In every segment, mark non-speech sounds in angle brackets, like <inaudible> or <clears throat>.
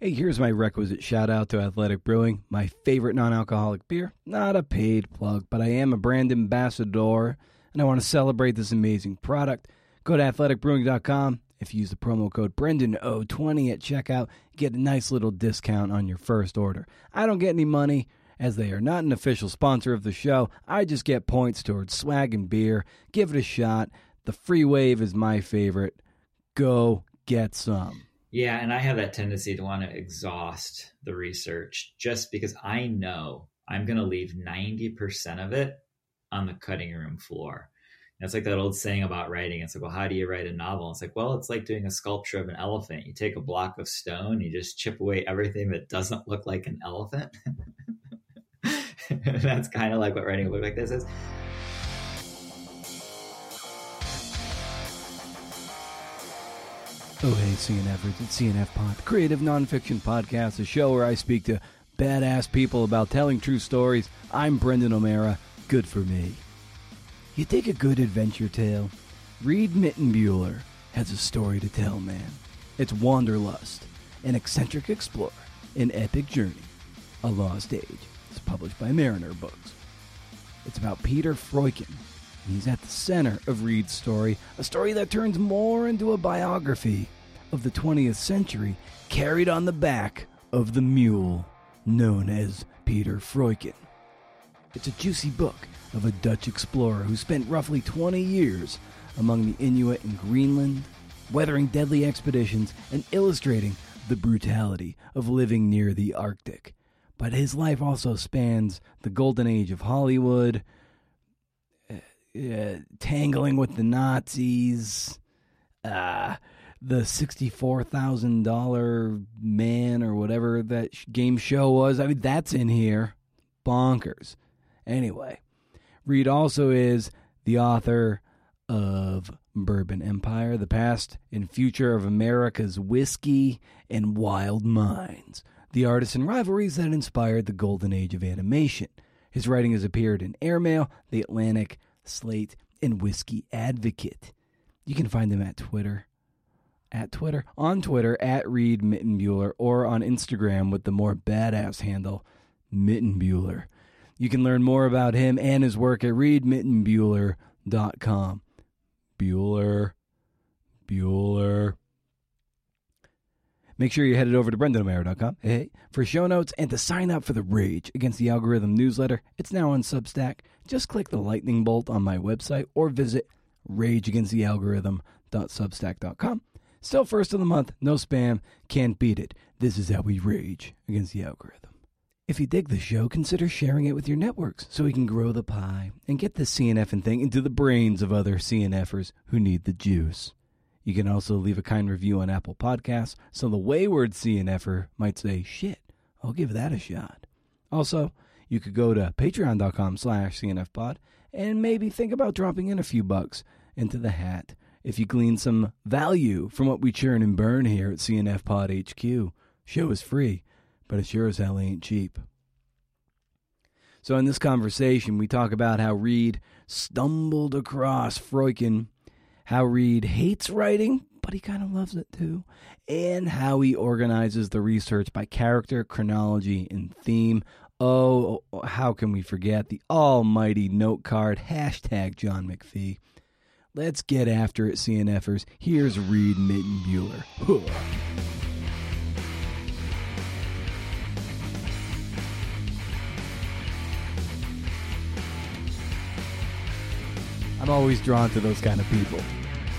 Hey, here's my requisite shout out to Athletic Brewing, my favorite non alcoholic beer. Not a paid plug, but I am a brand ambassador and I want to celebrate this amazing product. Go to athleticbrewing.com. If you use the promo code Brendan020 at checkout, get a nice little discount on your first order. I don't get any money as they are not an official sponsor of the show. I just get points towards swag and beer. Give it a shot. The free wave is my favorite. Go get some. Yeah, and I have that tendency to want to exhaust the research just because I know I'm going to leave 90% of it on the cutting room floor. It's like that old saying about writing. It's like, well, how do you write a novel? It's like, well, it's like doing a sculpture of an elephant. You take a block of stone, you just chip away everything that doesn't look like an elephant. <laughs> That's kind of like what writing a book like this is. Oh, hey, CNFers, it's CNF Pod, creative nonfiction podcast, a show where I speak to badass people about telling true stories. I'm Brendan O'Meara. Good for me. You take a good adventure tale. Reid Mitenbuler has a story to tell, man. It's Wanderlust, an eccentric explorer, an epic journey, a lost age. It's published by Mariner Books. It's about Peter Freuchen, He's at the center of Reid's story, a story that turns more into a biography of the 20th century, carried on the back of the mule known as Peter Freuchen. It's a juicy book of a Dutch explorer who spent roughly 20 years among the Inuit in Greenland, weathering deadly expeditions and illustrating the brutality of living near the Arctic. But his life also spans the golden age of Hollywood, uh, tangling with the Nazis, uh, the sixty-four thousand dollar man or whatever that game show was. I mean, that's in here. Bonkers. Anyway, Reid also is the author of Bourbon Empire, the past and future of America's whiskey and wild minds, the artisan rivalries that inspired the golden age of animation. His writing has appeared in Airmail, The Atlantic, Slate, and Whiskey Advocate. You can find them at Twitter, at Twitter, on Twitter, at Reid Mitenbuler, or on Instagram with the more badass handle, Mitenbuler. You can learn more about him and his work at reidmitenbuler.com. Bueller. Bueller. Make sure you're headed over to BrendanO'Meara.com hey, eh, for show notes and to sign up for the Rage Against the Algorithm newsletter. It's now on Substack. Just click the lightning bolt on my website or visit rageagainstthealgorithm.substack.com. Still first of the month, no spam, can't beat it. This is how we rage against the algorithm. If you dig the show, consider sharing it with your networks so we can grow the pie and get this CNF and thing into the brains of other CNFers who need the juice. You can also leave a kind review on Apple Podcasts so the wayward CNFer might say, shit, I'll give that a shot. Also, you could go to patreon.com slash cnfpod and maybe think about dropping in a few bucks into the hat if you glean some value from what we churn and burn here at CNF Pod HQ. Show is free, but it sure as hell ain't cheap. So in this conversation, we talk about how Reid stumbled across Freuchen, how Reid hates writing, but he kind of loves it too, and how he organizes the research by character, chronology, and theme. Oh, how can we forget the almighty note card, hashtag John McPhee. Let's get after it, CNFers. Here's Reid Mitenbuler. I'm always drawn to those kind of people.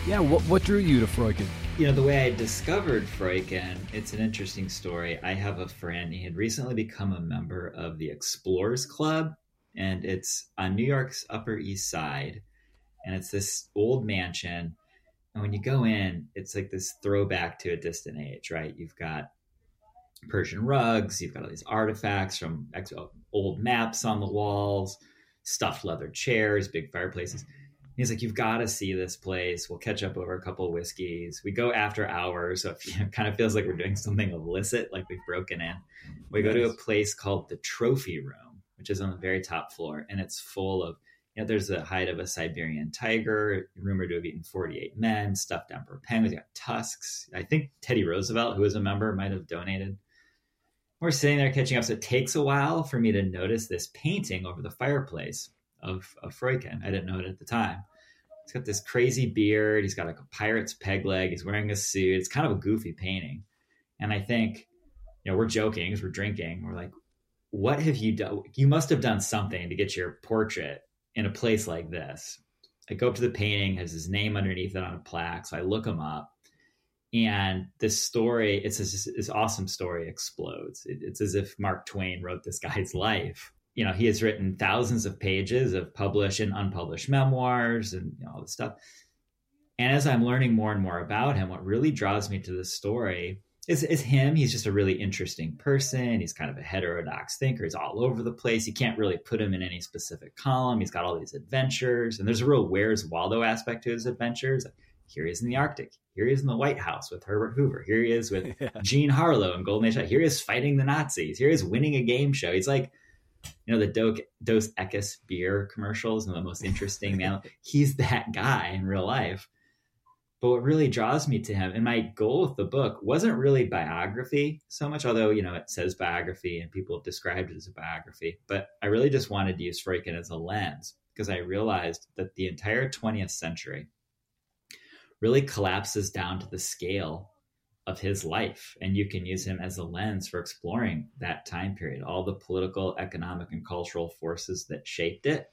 Yeah, what, what drew you to Freuchen? You know, the way I discovered Freuchen, it's an interesting story. I have a friend, he had recently become a member of the Explorers Club, and it's on New York's Upper East Side. And it's this old mansion. And when you go in, it's like this throwback to a distant age, right? You've got Persian rugs, you've got all these artifacts from old maps on the walls, stuffed leather chairs, big fireplaces. He's like, you've got to see this place. We'll catch up over a couple of whiskeys. We go after hours, so it <laughs> you know, kind of feels like we're doing something illicit, like we've broken in. We nice. go to a place called the Trophy Room, which is on the very top floor, and it's full of you know, there's a hide of a Siberian tiger, rumored to have eaten 48 men, stuffed emperor penguins, got tusks. I think Teddy Roosevelt, who was a member, might have donated we're sitting there catching up. So it takes a while for me to notice this painting over the fireplace of, of Freuchen. I didn't know it at the time. He's got this crazy beard. He's got like a pirate's peg leg. He's wearing a suit. It's kind of a goofy painting. And I think, you know, we're joking because we're drinking. We're like, what have you done? You must have done something to get your portrait in a place like this. I go up to the painting, has his name underneath it on a plaque. So I look him up and this story it's this, this awesome story explodes it, it's as if mark twain wrote this guy's <laughs> life you know he has written thousands of pages of published and unpublished memoirs and you know, all this stuff and as i'm learning more and more about him what really draws me to this story is, is him he's just a really interesting person he's kind of a heterodox thinker he's all over the place you can't really put him in any specific column he's got all these adventures and there's a real where's waldo aspect to his adventures here he is in the Arctic. Here he is in the White House with Herbert Hoover. Here he is with <laughs> yeah. Jean Harlow and Golden Age. Here he is fighting the Nazis. Here he is winning a game show. He's like, you know, the Do- Dos Equis beer commercials and the most interesting now. <laughs> He's that guy in real life. But what really draws me to him, and my goal with the book wasn't really biography so much, although, you know, it says biography and people have described it as a biography. But I really just wanted to use Freuchen as a lens because I realized that the entire 20th century, really collapses down to the scale of his life. And you can use him as a lens for exploring that time period, all the political, economic, and cultural forces that shaped it.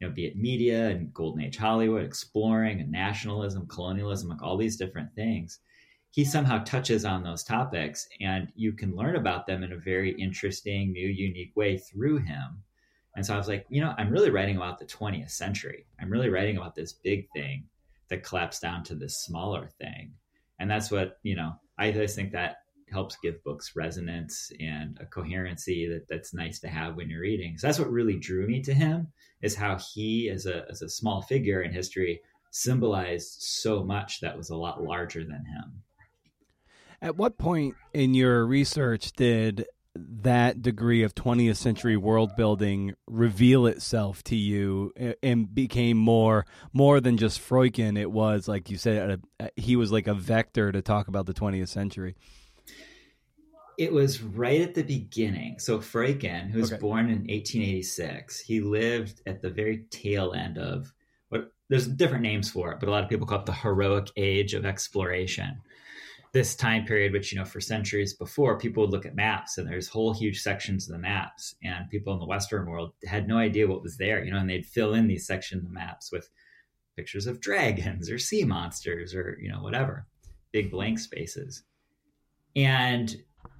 You know, be it media and golden age Hollywood, exploring and nationalism, colonialism, like all these different things. He somehow touches on those topics, and you can learn about them in a very interesting, new, unique way through him. And so I was like, you know, I'm really writing about the 20th century. I'm really writing about this big thing that collapse down to this smaller thing. And that's what, you know, I think that helps give books resonance and a coherency that that's nice to have when you're reading. So that's what really drew me to him is how he as a as a small figure in history symbolized so much that was a lot larger than him. At what point in your research did that degree of 20th century world building reveal itself to you and became more more than just Freuchen it was like you said he was like a vector to talk about the 20th century. It was right at the beginning. So Freuchen who was okay. born in 1886 he lived at the very tail end of what there's different names for it but a lot of people call it the heroic age of exploration this time period, which, you know, for centuries before, people would look at maps and there's whole huge sections of the maps. And people in the Western world had no idea what was there, you know, and they'd fill in these sections of maps with pictures of dragons or sea monsters or, you know, whatever, big blank spaces. And,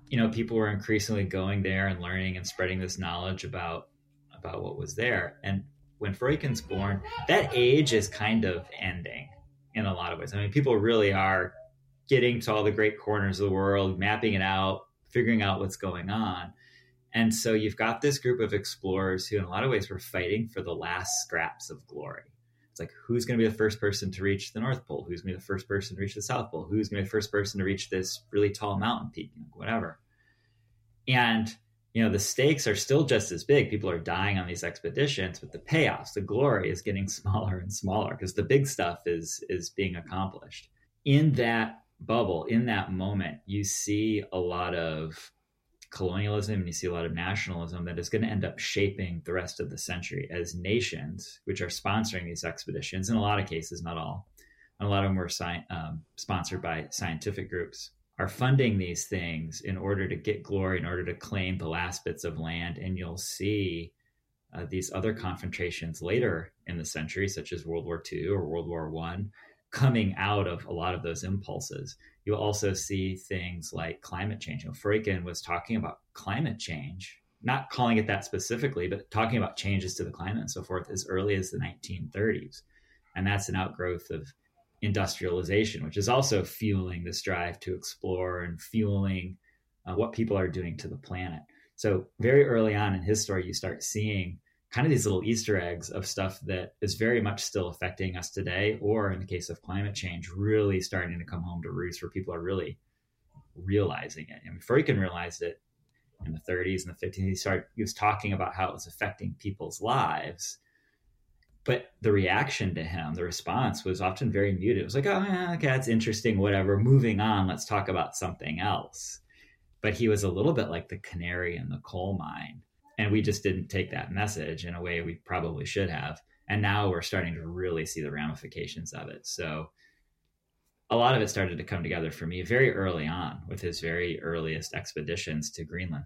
you know, people were increasingly going there and learning and spreading this knowledge about about what was there. And when Freuchen's born, that age is kind of ending in a lot of ways. I mean, people really are getting to all the great corners of the world, mapping it out, figuring out what's going on. And so you've got this group of explorers who, in a lot of ways, were fighting for the last scraps of glory. It's like, who's going to be the first person to reach the North Pole? Who's going to be the first person to reach the South Pole? Who's going to be the first person to reach this really tall mountain peak? Whatever. And, you know, the stakes are still just as big. People are dying on these expeditions, but the payoffs, the glory is getting <laughs> smaller and smaller because the big stuff is is being accomplished. In that bubble, in that moment, you see a lot of colonialism and you see a lot of nationalism that is going to end up shaping the rest of the century as nations, which are sponsoring these expeditions. In a lot of cases, not all, a lot of them were sci- um, sponsored by scientific groups, are funding these things in order to get glory, in order to claim the last bits of land. And you'll see uh, these other confrontations later in the century, such as World War II or World War One, coming out of a lot of those impulses. You also see things like climate change. You know, Freuchen was talking about climate change, not calling it that specifically, but talking about changes to the climate and so forth as early as the 1930s. And that's an outgrowth of industrialization, which is also fueling this drive to explore and fueling uh, what people are doing to the planet. So, very early on in his story, you start seeing kind of these little Easter eggs of stuff that is very much still affecting us today, or in the case of climate change, really starting to come home to roost where people are really realizing it. Mean, Freuchen realized it in the 30s and the 50s. He started, he was talking about how it was affecting people's lives. But the reaction to him, the response was often very muted. It was like, oh, yeah, okay, that's interesting, whatever. Moving on, let's talk about something else. but he was a little bit like the canary in the coal mine. And we just didn't take that message in a way we probably should have. And now we're starting to really see the ramifications of it. So a lot of it started to come together for me very early on with his very earliest expeditions to Greenland.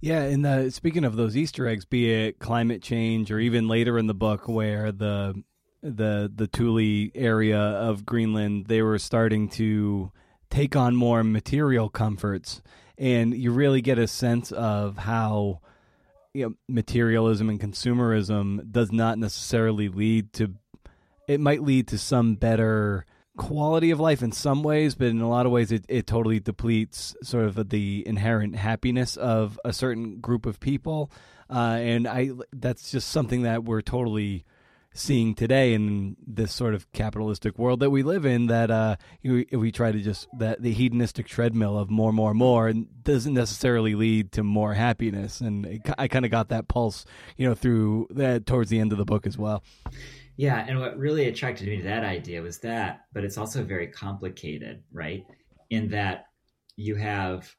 Yeah, and the, speaking of those Easter eggs, be it climate change or even later in the book where the the the Thule area of Greenland they were starting to take on more material comforts, and you really get a sense of how you know, materialism and consumerism does not necessarily lead to. It might lead to some better quality of life in some ways, but in a lot of ways, it, it totally depletes sort of the inherent happiness of a certain group of people. Uh, and I that's just something that we're totally seeing today in this sort of capitalistic world that we live in that uh, we, we try to just that the hedonistic treadmill of more more more and doesn't necessarily lead to more happiness and it, i kind of got that pulse you know through that towards the end of the book as well yeah, and what really attracted me to that idea was that, but it's also very complicated, right? In that you have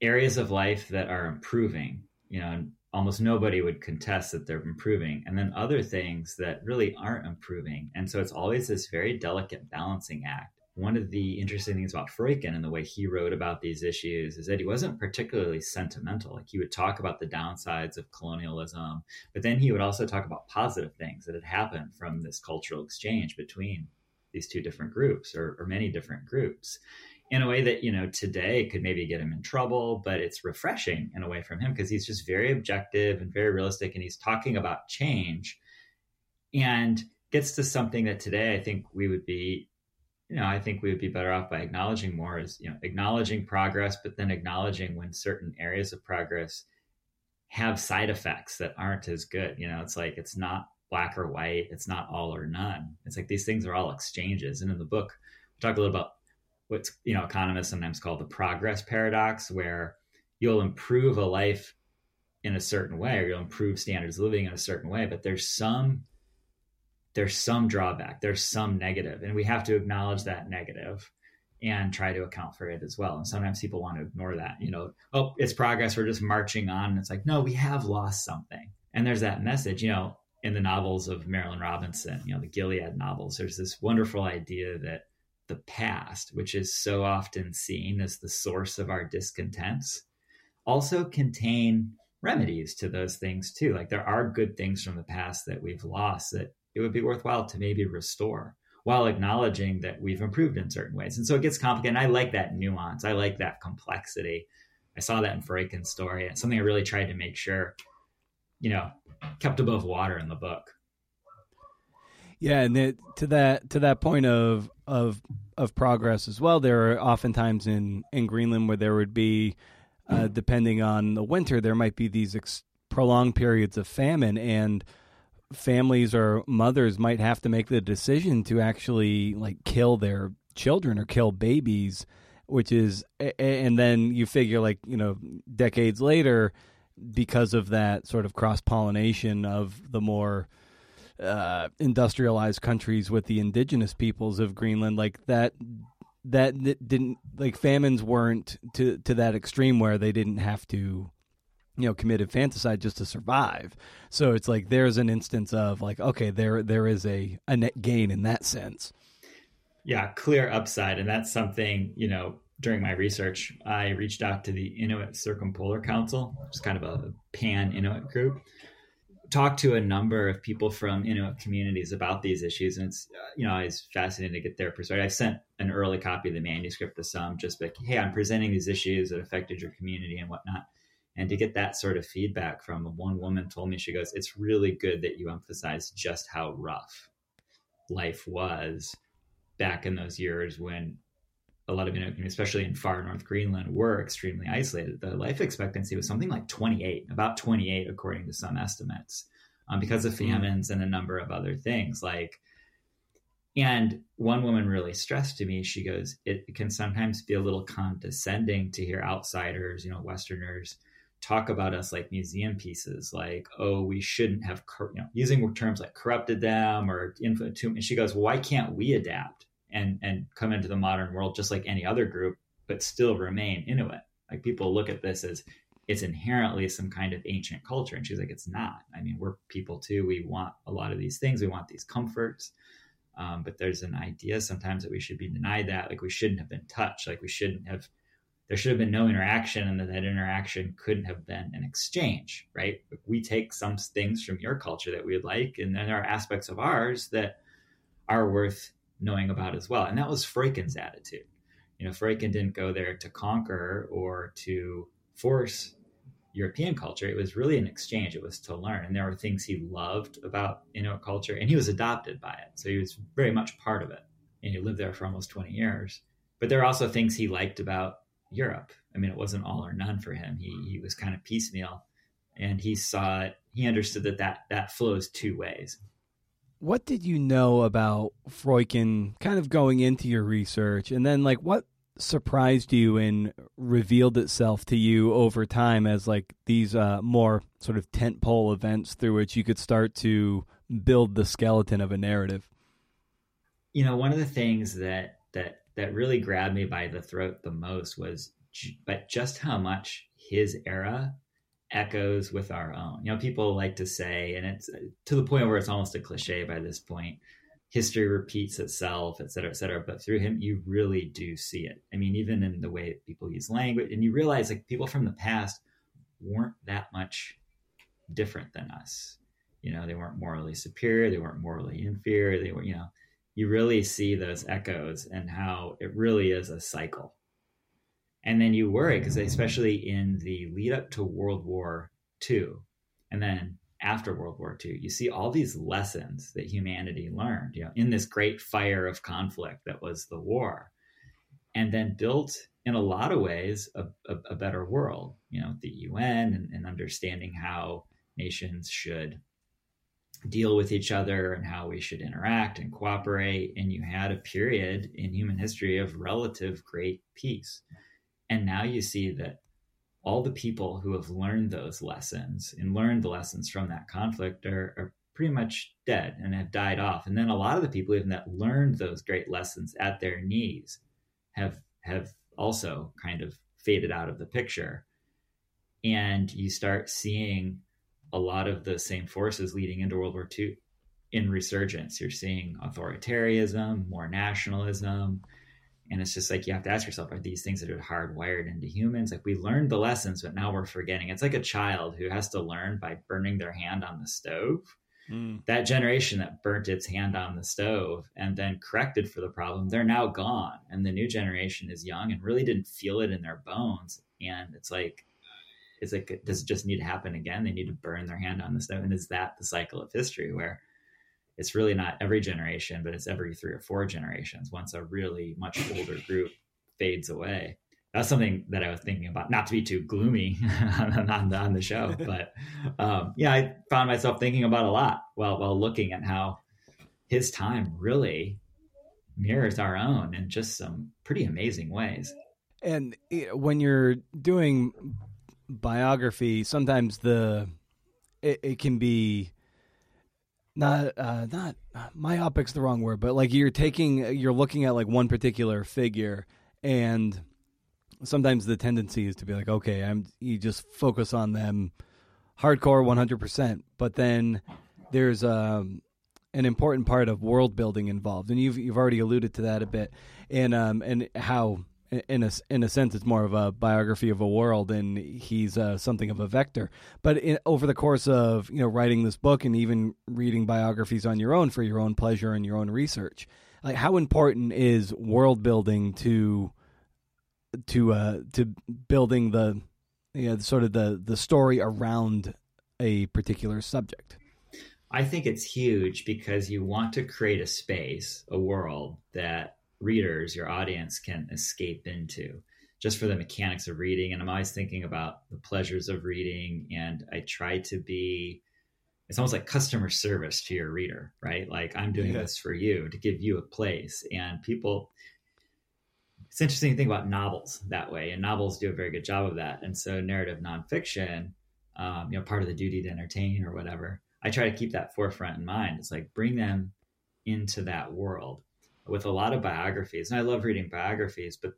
areas of life that are improving, you know, and almost nobody would contest that they're improving, and then other things that really aren't improving. And so it's always this very delicate balancing act one of the interesting things about Freuchen and the way he wrote about these issues is that he wasn't particularly sentimental. Like he would talk about the downsides of colonialism, but then he would also talk about positive things that had happened from this cultural exchange between these two different groups or, or many different groups in a way that, you know, today could maybe get him in trouble, but it's refreshing in a way from him because he's just very objective and very realistic and he's talking about change and gets to something that today I think we would be you know, I think we would be better off by acknowledging more as, you know, acknowledging progress, but then acknowledging when certain areas of progress have side effects that aren't as good. You know, it's like it's not black or white, it's not all or none. It's like these things are all exchanges. And in the book, we talk a little about what's, you know, economists sometimes call the progress paradox, where you'll improve a life in a certain way or you'll improve standards of living in a certain way, but there's some there's some drawback, there's some negative, and we have to acknowledge that negative and try to account for it as well. And sometimes people want to ignore that, you know, oh, it's progress, we're just marching on. And it's like, no, we have lost something. And there's that message, you know, in the novels of Marilynne Robinson, you know, the Gilead novels, there's this wonderful idea that the past, which is so often seen as the source of our discontents, also contain remedies to those things too. Like there are good things from the past that we've lost that it would be worthwhile to maybe restore while acknowledging that we've improved in certain ways. And so it gets complicated. And I like that nuance. I like that complexity. I saw that in Freuchen's story. It's something I really tried to make sure, you know, kept above water in the book. Yeah, and it, to that to that point of of of progress as well, there are oftentimes in in Greenland where there would be, uh, depending on the winter, there might be these ex- prolonged periods of famine, and families or mothers might have to make the decision to actually like kill their children or kill babies which is and then you figure like you know decades later because of that sort of cross pollination of the more uh, industrialized countries with the indigenous peoples of Greenland like that that didn't like famines weren't to to that extreme where they didn't have to you know commit infanticide just to survive. So it's like there's an instance of like okay there there is a a net gain in that sense. Yeah clear upside. And that's something you know during my research i reached out to the inuit circumpolar council which is kind of a pan inuit group talked to a number of people from inuit communities about these issues and it's uh, you know it's fascinating to get their perspective. I sent an early copy of the manuscript to some just like hey i'm presenting these issues that affected your community and whatnot. And to get that sort of feedback from one woman told me she goes it's really good that you emphasize just how rough life was back in those years when a lot of you know especially in far north greenland were extremely isolated the life expectancy was something like 28 about 28 according to some estimates um, because of hmm. famines and a number of other things like and one woman really stressed to me she goes it can sometimes be a little condescending to hear outsiders you know westerners talk about us like museum pieces, like, oh, we shouldn't have, you know, using terms like corrupted them or influenced. And she goes, well, why can't we adapt and, and come into the modern world just like any other group but still remain Inuit. Like people look at this as it's inherently some kind of ancient culture. And she's like, it's not. I mean, we're people too. We want a lot of these things. We want these comforts. Um, but there's an idea sometimes that we should be denied that. Like we shouldn't have been touched. Like we shouldn't have, there should have been no interaction and that that interaction couldn't have been an exchange, right? We take some things from your culture that we like, and then there are aspects of ours that are worth knowing about as well. And that was Freuchen's attitude. You know, Freuchen didn't go there to conquer or to force European culture. It was really an exchange. It was to learn. And there were things he loved about Inuit culture, and he was adopted by it. So he was very much part of it. And he lived there for almost 20 years. But there are also things he liked about Europe. I mean, it wasn't all or none for him. He, he was kind of piecemeal. And he saw it, he understood that, that that flows two ways. What did you know about Freuchen kind of going into your research? And then, like, what surprised you and revealed itself to you over time as like these uh, more sort of tentpole events through which you could start to build the skeleton of a narrative? You know, one of the things that that that really grabbed me by the throat the most was, but just how much his era echoes with our own. You know, people like to say, and it's uh, to the point where it's almost a cliche by this point history repeats itself, et cetera, et cetera. But through him, you really do see it. I mean, even in the way people use language, and you realize like people from the past weren't that much different than us. You know, they weren't morally superior, they weren't morally inferior. They were, you know, you really see those echoes and how it really is a cycle. And then you worry because, especially in the lead up to World War II, and then after World War II. You see all these lessons that humanity learned, you know, in this great fire of conflict that was the war, and then built in a lot of ways a, a, a better world. You know, the UN and, and understanding how nations should deal with each other and how we should interact and cooperate. And you had a period in human history of relative great peace. And now you see that all the people who have learned those lessons and learned the lessons from that conflict are, are pretty much dead and have died off. And then a lot of the people even that learned those great lessons at their knees have have also kind of faded out of the picture. And you start seeing a lot of the same forces leading into World War II in resurgence. You're seeing authoritarianism, more nationalism, and it's just like you have to ask yourself are these things that are hardwired into humans? Like we learned the lessons but now we're forgetting. It's like a child who has to learn by burning their hand on the stove. Mm. that generation that burnt its hand on the stove and then corrected for the problem they're now gone. And the new generation is young and really didn't feel it in their bones. And it's like it's like does it just need to happen again? They need to burn their hand on the stove. And is that the cycle of history where it's really not every generation, but it's every three or four generations once a really much older group fades away. That's something that I was thinking about, not to be too gloomy <laughs> on, on, on the show, <laughs> but um, yeah, I found myself thinking about a lot while while looking at how his time really mirrors our own in just some pretty amazing ways. And when you're doing biography, sometimes the it, it can be not uh, not myopic's the wrong word, but like you're taking you're looking at like one particular figure and sometimes the tendency is to be like, okay, I'm you just focus on them hardcore 100%, but then there's um, an important part of world building involved, and you've you've already alluded to that a bit, and um, and how in a in a sense, it's more of a biography of a world, and he's uh, something of a vector. But in, over the course of you know writing this book and even reading biographies on your own for your own pleasure and your own research, like how important is world building to to uh, to building the you know, sort of the the story around a particular subject? I think it's huge because you want to create a space, a world that readers, your audience can escape into just for the mechanics of reading. And I'm always thinking about the pleasures of reading. And I try to be, it's almost like customer service to your reader, right? Like I'm doing yeah. this for you to give you a place. And people, it's interesting to think about novels that way. And novels do a very good job of that. And so narrative nonfiction, um, you know, part of the duty to entertain or whatever, I try to keep that forefront in mind. It's like bring them into that world with a lot of biographies. And I love reading biographies, but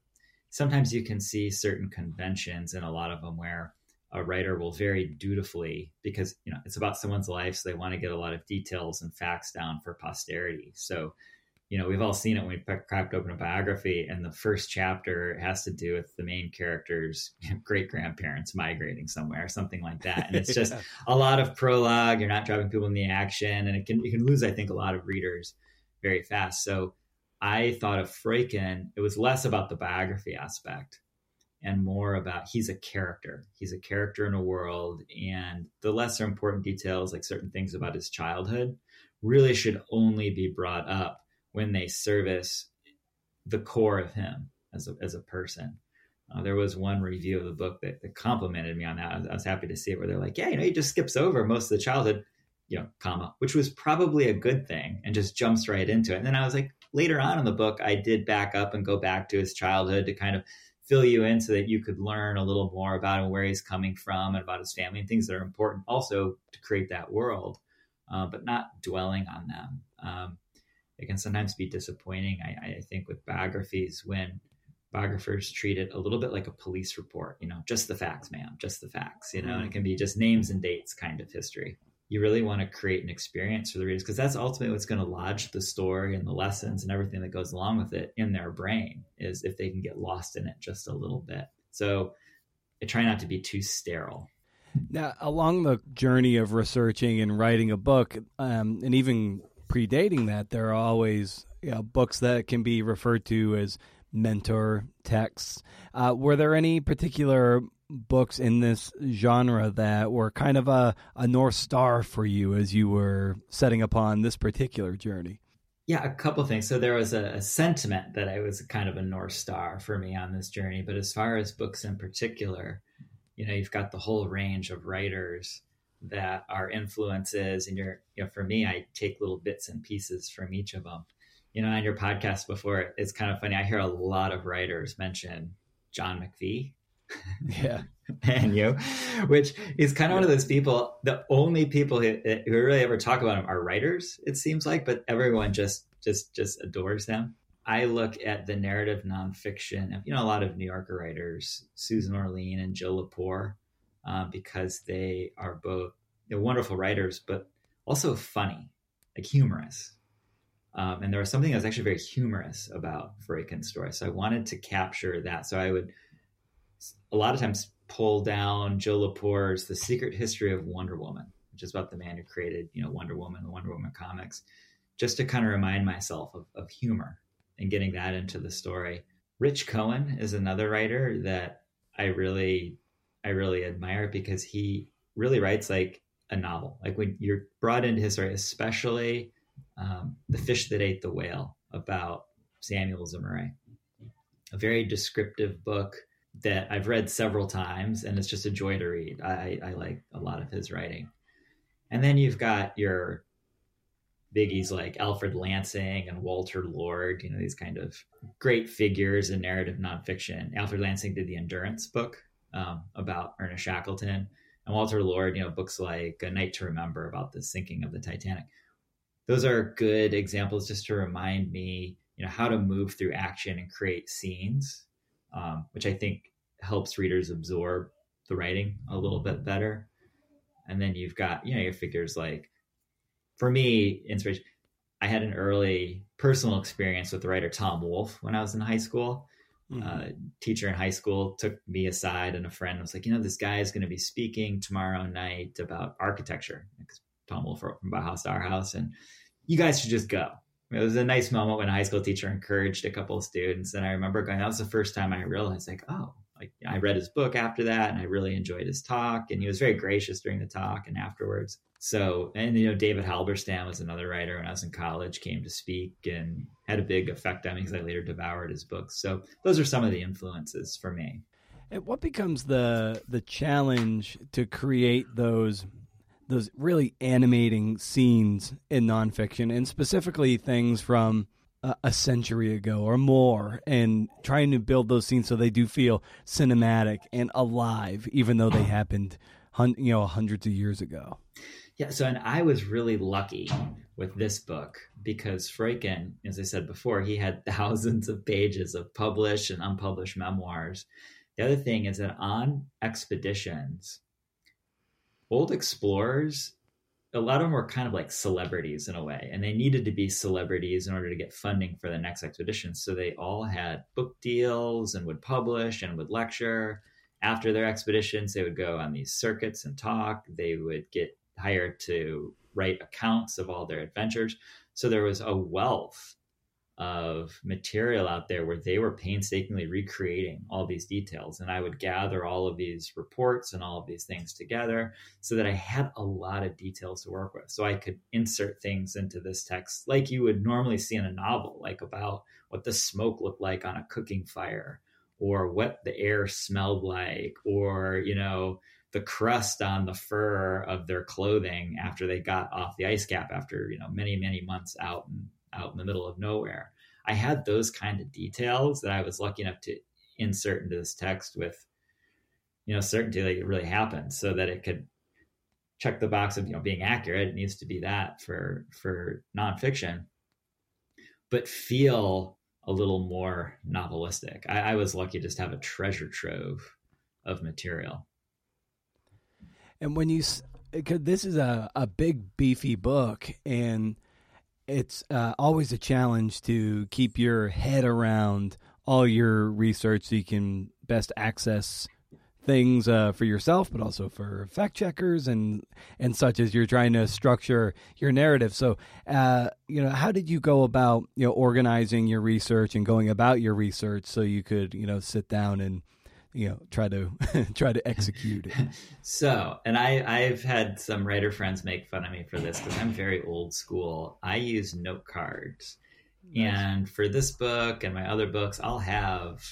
sometimes you can see certain conventions in a lot of them where a writer will very dutifully because you know it's about someone's life so they want to get a lot of details and facts down for posterity so you know we've all seen it when we cracked open a biography and the first chapter has to do with the main character's <laughs> great grandparents migrating somewhere or something like that and it's just <laughs> yeah. a lot of prologue you're not driving people in the action and it can you can lose i think a lot of readers very fast so i thought of Freuchen it was less about the biography aspect and more about he's a character. He's a character in a world, and the lesser important details, like certain things about his childhood, really should only be brought up when they service the core of him as a, as a person. Uh, there was one review of the book that, that complimented me on that. I was, I was, happy to see it where they're like, yeah, you know, he just skips over most of the childhood, you know, comma, which was probably a good thing and just jumps right into it. And then I was like, later on in the book, I did back up and go back to his childhood to kind of fill you in so that you could learn a little more about him, where he's coming from, and about his family, and things that are important also to create that world, uh, but not dwelling on them. Um, it can sometimes be disappointing, I, I, think, with biographies when biographers treat it a little bit like a police report, you know, just the facts, ma'am, just the facts, you know, and it can be just names and dates kind of history you really want to create an experience for the readers because that's ultimately what's going to lodge the story and the lessons and everything that goes along with it in their brain is if they can get lost in it just a little bit. So I try not to be too sterile. Now, along the journey of researching and writing a book, um, and even predating that, there are always you know, books that can be referred to as mentor texts. Uh, were there any particular books in this genre that were kind of a, a North Star for you as you were setting upon this particular journey? Yeah, a couple things. So there was a, a, sentiment that I was kind of a North Star for me on this journey. But as far as books in particular, you know, you've got the whole range of writers that are influences. And you're, you know, for me, I take little bits and pieces from each of them. You know, on your podcast before, it's kind of funny. I hear a lot of writers mention John McPhee <laughs> yeah. and you, which is kind of yeah. one of those people. The only people who, who really ever talk about him are writers. It seems like, but everyone just just just adores them. I look at the narrative nonfiction. You know, a lot of New Yorker writers, Susan Orlean and Jill Lepore, uh, because they are both they're wonderful writers, but also funny, like humorous. Um, and there was something that was actually very humorous about Freuchen's story. So I wanted to capture that. So I would a lot of times pull down Joe Lepore's The Secret History of Wonder Woman, which is about the man who created, you know, Wonder Woman, the Wonder Woman comics, just to kind of remind myself of, of humor and getting that into the story. Rich Cohen is another writer that I really, I really admire because he really writes like a novel. Like when you're brought into his story, especially um, The Fish That Ate the Whale about Samuel Zemurray. A very descriptive book that I've read several times, and it's just a joy to read. I, I like a lot of his writing. And then you've got your biggies like Alfred Lansing and Walter Lord, you know, these kind of great figures in narrative nonfiction. Alfred Lansing did the Endurance book um, about Ernest Shackleton, and Walter Lord, you know, books like A Night to Remember about the sinking of the Titanic. Those are good examples just to remind me, you know, how to move through action and create scenes um, which I think helps readers absorb the writing a little bit better. And then you've got, you know, your figures like, for me, inspiration. I had an early personal experience with the writer Tom Wolfe when I was in high school. Mm-hmm. Uh, teacher in high school took me aside and a friend was like, you know, this guy is going to be speaking tomorrow night about architecture. Tom Wolfe wrote from Bauhaus to our house, and you guys should just go it was a nice moment when a high school teacher encouraged a couple of students. And I remember going, that was the first time I realized, like, oh, like I read his book after that and I really enjoyed his talk. And he was very gracious during the talk and afterwards. So, and you know, David Halberstam was another writer when I was in college, came to speak and had a big effect on me because I later devoured his books. So, those are some of the influences for me. And what becomes the the challenge to create those those really animating scenes in nonfiction, and specifically things from a century ago or more, and trying to build those scenes so they do feel cinematic and alive, even though they happened, hun- you know, hundreds of years ago. Yeah, so and I was really lucky with this book because Freuchen, as I said before, he had <laughs> thousands of pages of published and unpublished memoirs. The other thing is that on expeditions, old explorers, a lot of them were kind of like celebrities in a way, and they needed to be celebrities in order to get funding for the next expedition. So they all had book deals and would publish and would lecture. After their expeditions, they would go on these circuits and talk. They would get hired to write accounts of all their adventures. So there was a wealth of material out there where they were painstakingly recreating all these details. And I would gather all of these reports and all of these things together so that I had a lot of details to work with. So I could insert things into this text like you would normally see in a novel, like about what the smoke looked like on a cooking fire or what the air smelled like or, you know, the crust on the fur of their clothing after they got off the ice cap after, you know, many, many months out and out in the middle of nowhere. I had those kind of details that I was lucky enough to insert into this text with, you know, certainty that it really happened, so that it could check the box of you know being accurate. It needs to be that for for nonfiction, but feel a little more novelistic. I, I was lucky just to have a treasure trove of material. And when you, this is a, a big beefy book, and it's uh, always a challenge to keep your head around all your research so you can best access things uh, for yourself, but also for fact checkers and and such as you're trying to structure your narrative. So, uh, you know, how did you go about you know organizing your research and going about your research so you could you know sit down and you know try to <laughs> try to execute it. <laughs> So and i i've had some writer friends make fun of me for this because i'm very old school. I use note cards. Nice. and for this book and my other books i'll have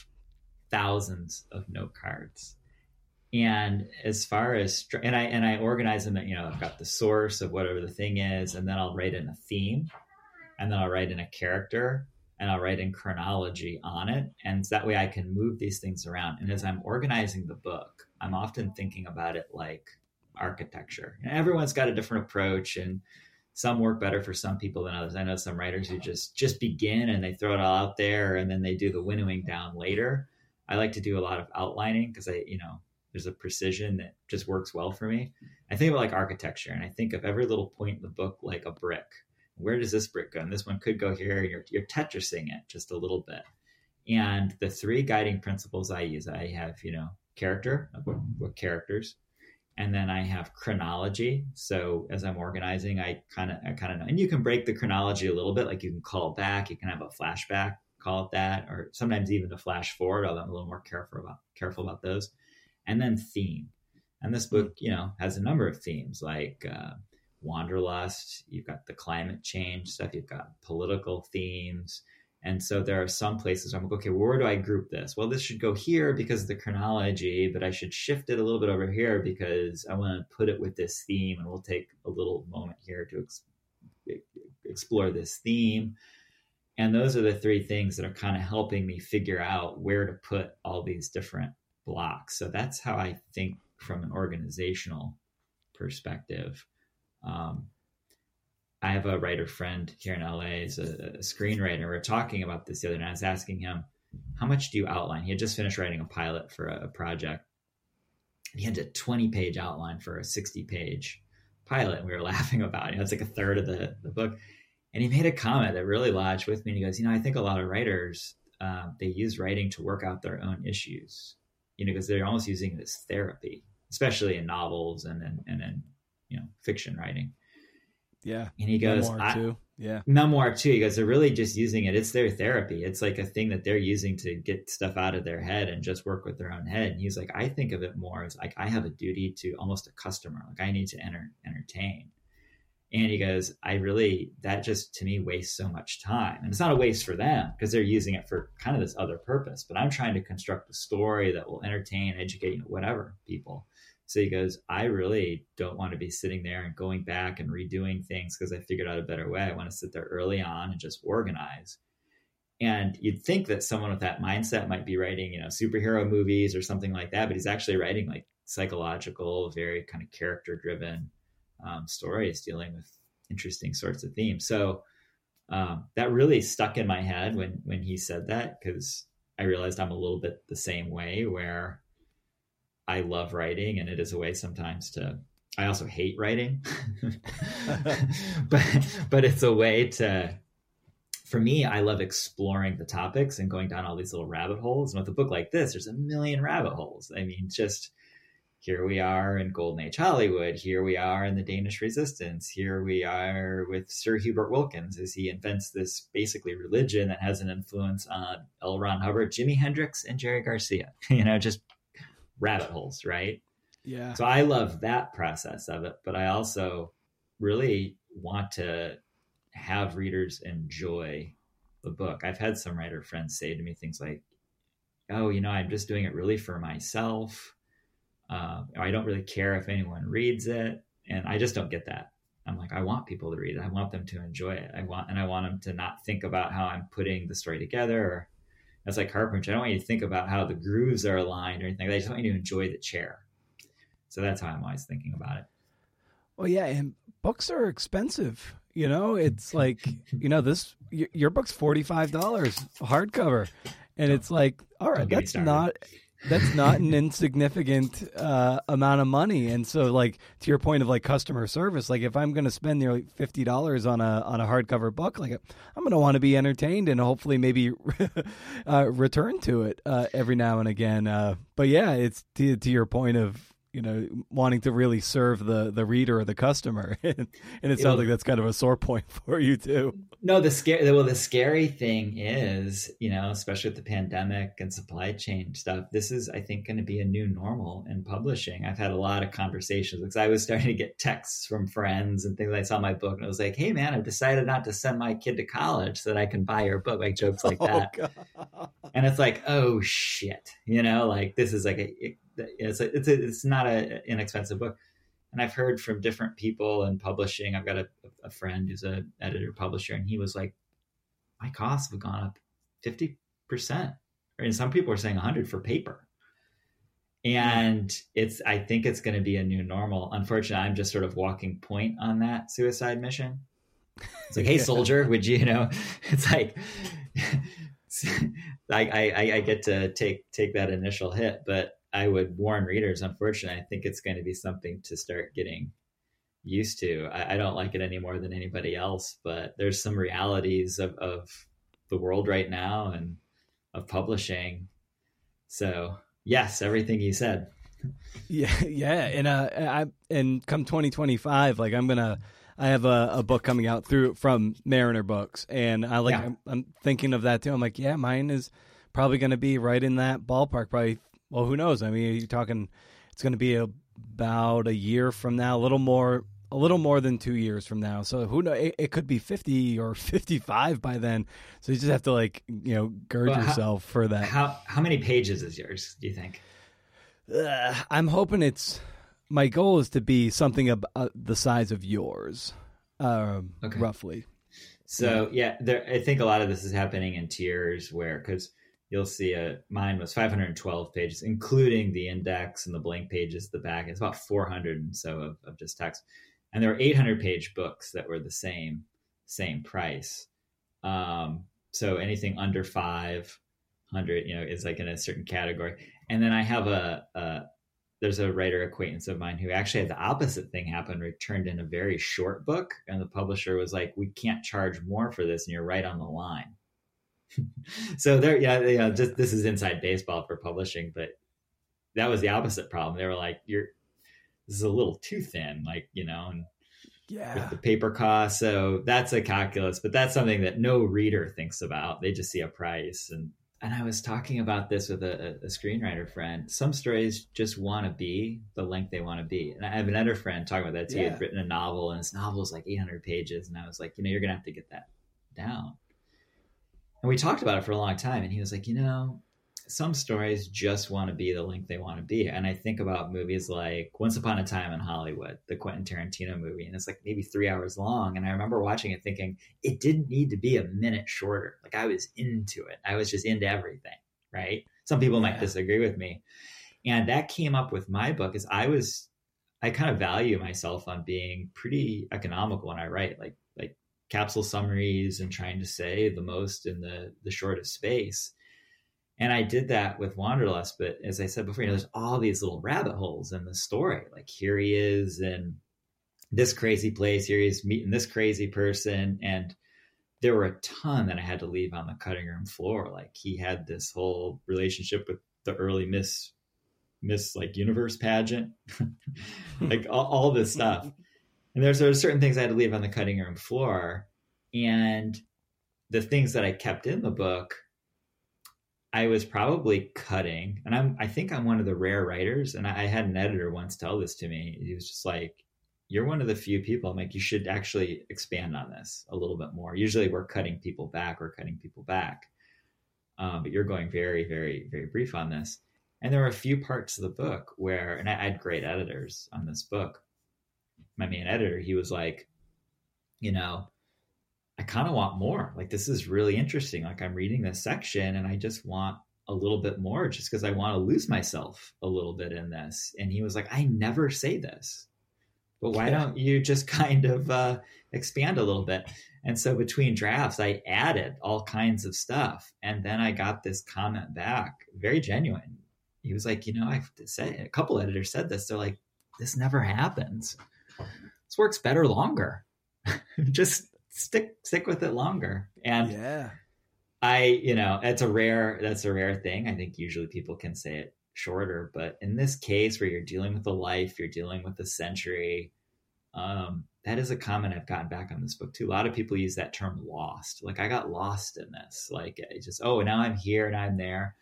thousands of note cards. And as far as and i and i organize them you know i've got the source of whatever the thing is and then i'll write in a theme and then i'll write in a character and I'll write in chronology on it. And that way I can move these things around. And as I'm organizing the book, I'm often thinking about it like architecture. And everyone's got a different approach and some work better for some people than others. I know some writers who just just begin and they throw it all out there and then they do the winnowing down later. I like to do a lot of outlining because I, you know, there's a precision that just works well for me. I think about like architecture and I think of every little point in the book like a brick where does this brick go? And this one could go here. You're, you're Tetrising it just a little bit. And the three guiding principles I use, I have, you know, character, what, what characters, and then I have chronology. So as I'm organizing, I kind of, I kind of know, and you can break the chronology a little bit. Like you can call back, you can have a flashback, call it that, or sometimes even a flash forward. Although I'm a little more careful about careful about those. And then theme. And this book, you know, has a number of themes like uh, wanderlust, you've got the climate change stuff, you've got political themes. And so there are some places I'm like, okay, where do I group this? Well, this should go here because of the chronology, but I should shift it a little bit over here because I want to put it with this theme. And we'll take a little moment here to ex- explore this theme. And those are the three things that are kind of helping me figure out where to put all these different blocks. So that's how I think from an organizational perspective. Um, I have a writer friend here in LA, is a, a screenwriter. We are talking about this the other night. I was asking him, how much do you outline? He had just finished writing a pilot for a, a project. He had a 20 page outline for a 60 page pilot. And we were <laughs> laughing about it. It's like a third of the, the book. And he made a comment that really lodged with me. And he goes, you know, I think a lot of writers, uh, they use writing to work out their own issues, you know, because they're almost using this therapy, especially in novels and, and, and in you know fiction writing. Yeah, and he goes memoir too. Yeah, memoir too. He goes, they're really just using it. It's their therapy. It's like a thing that they're using to get stuff out of their head and just work with their own head. And he's like, I think of it more as like I have a duty to almost a customer. Like I need to enter entertain. And he goes, I really, that just to me wastes so much time. And it's not a waste for them because they're using it for kind of this other purpose. But I'm trying to construct a story that will entertain, educate, whatever people. So he goes, I really don't want to be sitting there and going back and redoing things because I figured out a better way. I want to sit there early on and just organize. And you'd think that someone with that mindset might be writing, you know, superhero movies or something like that, but he's actually writing like psychological, very kind of character driven um, stories dealing with interesting sorts of themes. So um, that really stuck in my head when when he said that because I realized I'm a little bit the same way where I love writing and it is a way sometimes to I also hate writing. <laughs> but but it's a way to for me, I love exploring the topics and going down all these little rabbit holes. And with a book like this, there's a million rabbit holes. I mean, just here we are in Golden Age Hollywood. Here we are in the Danish Resistance. Here we are with Sir Hubert Wilkins as he invents this basically religion that has an influence on L. Ron Hubbard, Jimi Hendrix, and Jerry Garcia. <laughs> you know, just rabbit holes, right? Yeah. So I love that process of it, but I also really want to have readers enjoy the book. I've had some writer friends say to me things like, "Oh, you know, I'm just doing it really for myself. Uh, I don't really care if anyone reads it," and I just don't get that. I'm like, I want people to read it. I want them to enjoy it. I want, and I want them to not think about how I'm putting the story together. Or, it's like carpentry. I don't want you to think about how the grooves are aligned or anything. I just want you to enjoy the chair. So that's how I'm always thinking about it. Well, yeah, and books are expensive. You know, it's <laughs> like you know this. Your book's forty five dollars hardcover, and it's like, all right, that's not that's not an insignificant uh, amount of money. And so, like to your point of like customer service, like if I'm going to spend nearly fifty dollars on a on a hardcover book, like I'm going to want to be entertained and hopefully maybe <laughs> uh, return to it uh, every now and again. Uh, but yeah, it's to, to your point of you know wanting to really serve the the reader or the customer. <laughs> And, it sounds like that's kind of a sore point <laughs> for you too. No the scary well the scary thing is you know especially with the pandemic and supply chain stuff this is i think going to be a new normal in publishing. I've had a lot of conversations because i was <laughs> starting to get texts from friends and things. I saw my book and i was like hey man i've decided not to send my kid to college so that i can buy your book like jokes like oh, that. Oh, and it's like oh shit you know like this is like a it, it's a, it's a, it's not an inexpensive book. And i've heard from different people in publishing. I've got a, a friend who's an editor publisher and he was like my costs have gone up 50% and some people are saying 100 for paper. And it's i think it's going to be a new normal. Unfortunately i'm just sort of walking point on that suicide mission. It's like hey <laughs> soldier would you you know? <laughs> It's like <laughs> I, I i get to take take that initial hit but I would warn readers, unfortunately, I think it's going to be something to start getting used to. I, I, don't like it any more than anybody else, but there's some realities of, of the world right now and of publishing. So yes, everything you said. Yeah, yeah, and uh, I and come 2025, like I'm gonna, I have a, a book coming out through from Mariner Books, and I like, yeah. I'm, I'm thinking of that too. I'm like, yeah, mine is probably going to be right in that ballpark, probably well, who knows? I mean, you're talking it's going to be about a year from now, a little more, a little more than two years from now. So who knows? It, it could be 50 or <laughs> 55 by then. So you just have to like, you know, gird well, yourself how, for that. How how many pages is yours? Do you think? Uh, I'm hoping it's. My goal is to be something about uh, the size of yours, um, okay. roughly. So yeah, there, I think a lot of this is happening in tiers where because you'll see a mine was 512 pages, including the index and the blank pages at the back. It's about 400 and so of, of just text. And there were 800 page books that were the same same price. Um, so anything under 500, you know, is like in a certain category. And then I have a, a there's a writer acquaintance of mine who actually had the opposite thing happen, returned in a very short book, and the publisher was like, "We can't charge more for this, and you're right on the line." <laughs> so there, yeah, yeah. Just this is inside baseball for publishing, but that was the opposite problem. They were like, "You're this is a little too thin," like you know, and yeah, with the paper cost. So that's a calculus, but that's something that no reader thinks about. They just see a price and. And I was talking about this with a, a screenwriter friend. Some stories just want to be the length they want to be. And I have another friend talking about that too. Yeah. He had written a novel, and his novel is like 800 pages. And I was like, you know, you're going to have to get that down and we talked about it for a long time and he was like you know some stories just want to be the length they want to be. And i think about movies like once upon a time in hollywood the quentin tarantino movie and it's like maybe three hours long and i remember watching it thinking it didn't need to be a minute shorter. Like i was into it. I was just into everything right? Some people yeah. might disagree with me. And that came up with my book is i was I kind of value myself on being pretty economical when I write, like like capsule summaries and trying to say the most in the the shortest space. And I did that with Wanderlust, but as I said before, you know, there's all these little rabbit holes in the story. Like here he is in this crazy place, here he's meeting this crazy person, and there were a ton that I had to leave on the cutting room floor. Like he had this whole relationship with the early Miss Miss like Universe pageant, <laughs> like all, all, this stuff. And there's there certain things I had to leave on the cutting room floor, and the things that I kept in the book, I was probably cutting. And I'm I think I'm one of the rare writers. And I, I had an editor once tell this to me. He was just like, you're one of the few people. I'm like, you should actually expand on this a little bit more. Usually we're cutting people back, we're cutting people back. Um, but you're going very, very, very brief on this. And there were a few parts of the book where, and I, I had great editors on this book. My main editor, he was like, you know, I kind of want more. Like, this is really interesting. Like, I'm reading this section and I just want a little bit more just because I want to lose myself a little bit in this. And he was like, I never say this but why don't you just <laughs> kind of uh, expand a little bit? And so between drafts, I added all kinds of stuff. And then I got this comment back, very genuine. He was like, you know, I have to say, a couple editors said this. They're like, this never happens. This works better longer. <laughs> just stick stick with it longer. And yeah. I, you know, it's a rare that's a rare thing. I think usually people can say it shorter. But in this case, where you're dealing with a life, you're dealing with a century, um, that is a comment I've gotten back on this book too. A lot of people use that term lost. Like I got lost in this. Like just, oh, now I'm here and I'm there.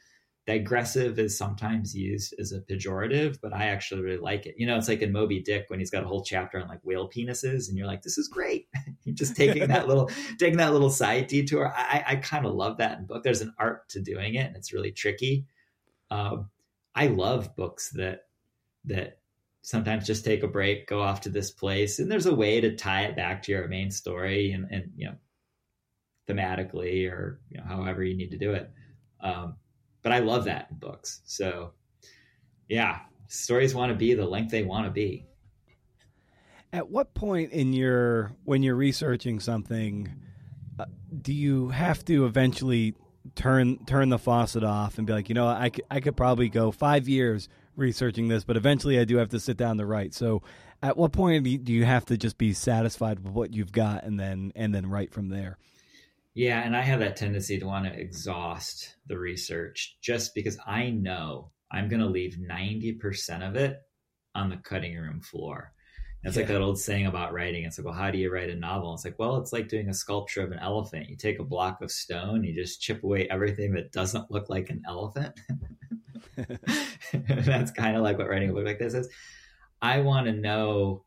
Digressive is sometimes used as a pejorative, but I actually really like it. You know, it's like in Moby Dick when he's got a whole chapter on like whale penises, and you're like, this is great. <laughs> you're just taking that <laughs> little taking that little side detour. I, I kind of love that in book. There's an art to doing it, and it's really tricky. Um, I love books that that sometimes just take a break, go off to this place, and there's a way to tie it back to your main story and, and you know thematically or you know however you need to do it. Um, but I love that in books. So yeah, stories want to be the length they want to be. At what point in your when you're researching something, uh, do you have to eventually turn turn the faucet off and be like, you know, I I could probably go five years researching this, but eventually I do have to sit down to write. So, at what point do you have to just be satisfied with what you've got and then and then write from there? Yeah, and I have that tendency to want to exhaust the research just because I know I'm going to leave 90% of it on the cutting room floor. It's yeah. like that old saying about writing. It's like, well, how do you write a novel? It's like, well, it's like doing a sculpture of an elephant. You take a block of stone, you just chip away everything that doesn't look like an elephant. <laughs> <laughs> That's kind of like what writing a book like this is. I want to know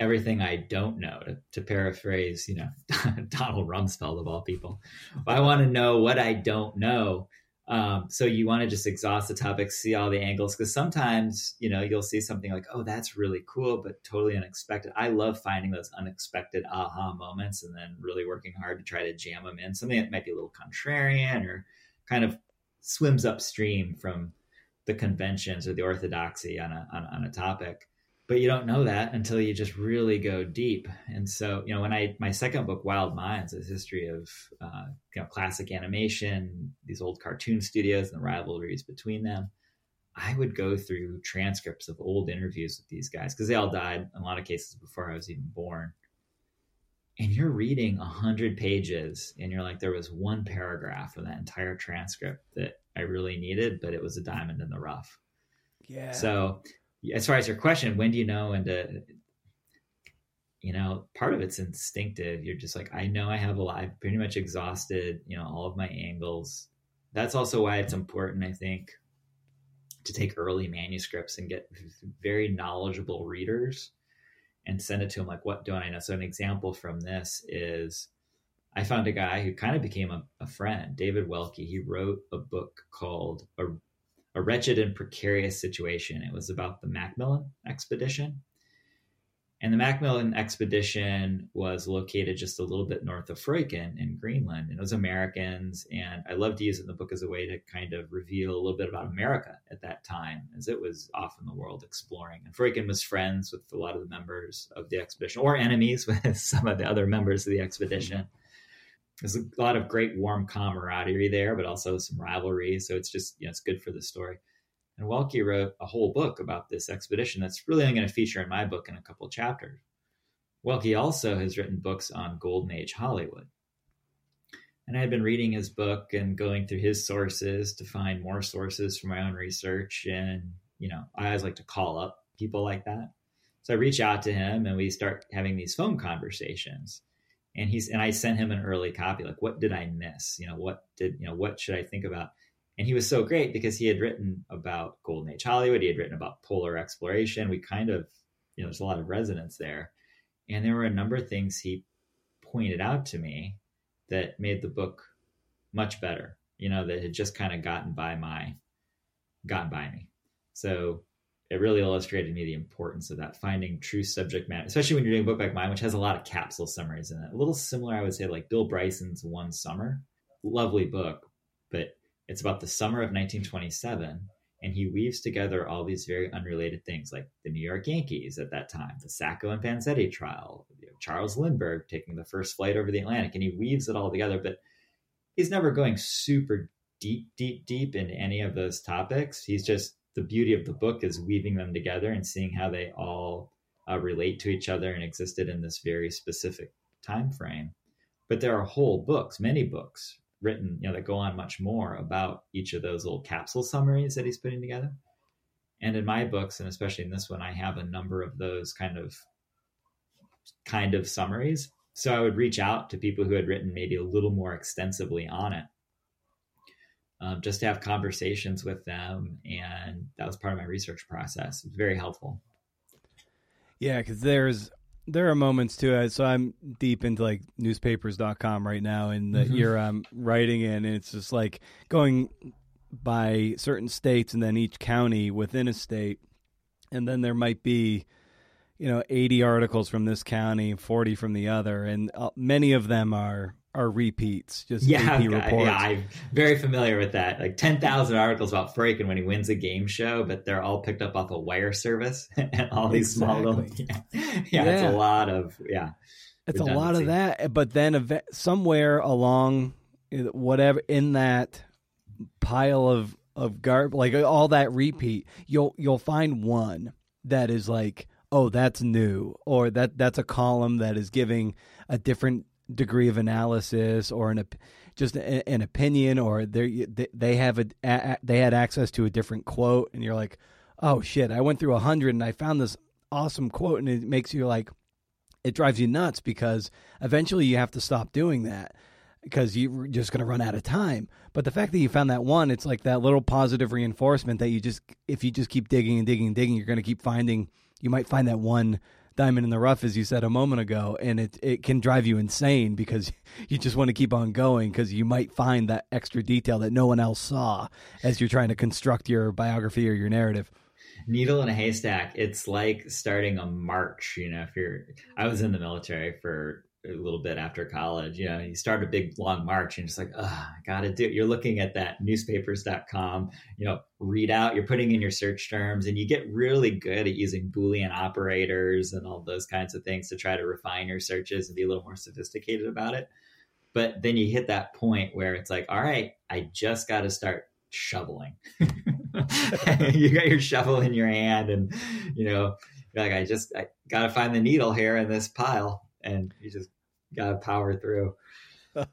everything I don't know, to, to paraphrase, you know, <laughs> Donald Rumsfeld of all people. I want to know what I don't know um, so you want to just exhaust the topic, see all the angles, because sometimes you know you'll see something like, "Oh, that's really cool," but totally unexpected. I love finding those unexpected aha moments, and then really working hard to try to jam them in. Something that might be a little contrarian or kind of swims upstream from the conventions or the orthodoxy on a on, on a topic but you don't know that until you just really go deep. And so, you know, when I my second book, Wild Minds, is history of uh, you know classic animation, these old cartoon studios and the rivalries between them. I would go through transcripts of old interviews with these guys because they all died in a lot of cases before I was even born. And you're reading a hundred pages, and you're like, there was one paragraph of that entire transcript that I really needed, but it was a diamond in the rough. Yeah. So as far as your question, when do you know and to, you know, part of it's instinctive. You're just like, I know I have a lot. I've pretty much exhausted, you know, all of my angles. That's also why it's important, I think, to take early manuscripts and get very knowledgeable readers and send it to them. Like, what don't I know? So, an example from this is I found a guy who kind of became a, a friend, David Welky. He wrote a book called a a wretched and precarious situation. It was about the Macmillan expedition. And the Macmillan expedition was located just a little bit north of Freuchen in Greenland. And it was Americans. And I love to use it in the book as a way to kind of reveal a little bit about America at that time, as it was off in the world exploring. And Freuchen was friends with a lot of the members of the expedition, or enemies <laughs> with some of the other members of the expedition. There's a lot of great warm camaraderie there, but also some rivalry. So it's just, you know, it's good for the story. And Welky wrote a whole book about this expedition that's really only going to feature in my book in a couple chapters. Welky also has written books on Golden Age Hollywood. And I had been reading his book and going through his sources to find more sources for my own research. And, you know, I always like to call up people like that. So I reach out to him and we start having these phone conversations. And he's and I sent him an early copy, like what did I miss? You know, what did you know, what should I think about? and he was so great because he had written about golden age hollywood he had written about polar exploration we kind of you know there's a lot of resonance there and there were a number of things he pointed out to me that made the book much better you know that had just kind of gotten by my gotten by me so it really illustrated me the importance of that finding true subject matter especially when you're doing a book like mine which has a lot of capsule summaries in it a little similar i would say like bill bryson's one summer lovely book but it's about the summer of 1927, and he weaves together all these very unrelated things, like the New York Yankees at that time, the Sacco and Vanzetti trial, you know, Charles Lindbergh taking the first flight over the Atlantic, and he weaves it all together. But he's never going super deep, deep, deep into any of those topics. He's just the beauty of the book is weaving them together and seeing how they all uh, relate to each other and existed in this very specific time frame. But there are whole books, many books written, you know, that go on much more about each of those little capsule summaries that he's putting together. And in my books, and especially in this one, I have a number of those kind of kind of summaries. So I would reach out to people who had written maybe a little more extensively on it, um, just to have conversations with them, and that was part of my research process. It was very helpful. Yeah, because there's there are moments too. So I'm deep into like newspapers.com right now, and the mm-hmm. year I'm writing in, and it's just like going by certain states and then each county within a state, and then there might be, you know, 80 articles from this county, 40 from the other, and uh, many of them are are repeats, just yeah, AP reports. Yeah, I'm very familiar with that. Like 10,000 articles about Freuchen when he wins a game show, but they're all picked up off a wire service <laughs> and all these exactly. small little. Yeah. <laughs> yeah, yeah, it's a lot of, yeah. It's a lot of that. But then somewhere along whatever in that pile of, of garb, like uh, all that repeat, you'll, you'll find one that is like, oh, that's new, or that that's a column that is giving a different degree of analysis or an just an opinion or they they have a, they had access to a different quote and you're like oh shit i went through a hundred and i found this awesome quote and it makes you like it drives you nuts because eventually you have to stop doing that because you're just going to run out of time. But the fact that you found that one it's like that little positive reinforcement that you just if you just keep digging and digging and digging you're going to keep finding you might find that one diamond in the rough, as you said a moment ago, and it it can drive you insane because <laughs> you just want to keep on going because you might find that extra detail that no one else saw as you're trying to construct your biography or your narrative. Needle in a haystack. It's like starting a march. You know, if you're, I was in the military for a little bit after college. You know, you start a big long march and just like, oh, I gotta do it. You're looking at that newspapers.com, you know, read out, you're putting in your search terms and you get really good at using Boolean operators and all those kinds of things to try to refine your searches and be a little more sophisticated about it. But then you hit that point where it's like, all right, I just got to start shoveling. <laughs> you got your shovel in your hand and, you know, like, I just, I got to find the needle here in this pile and you just gotta power through. <laughs>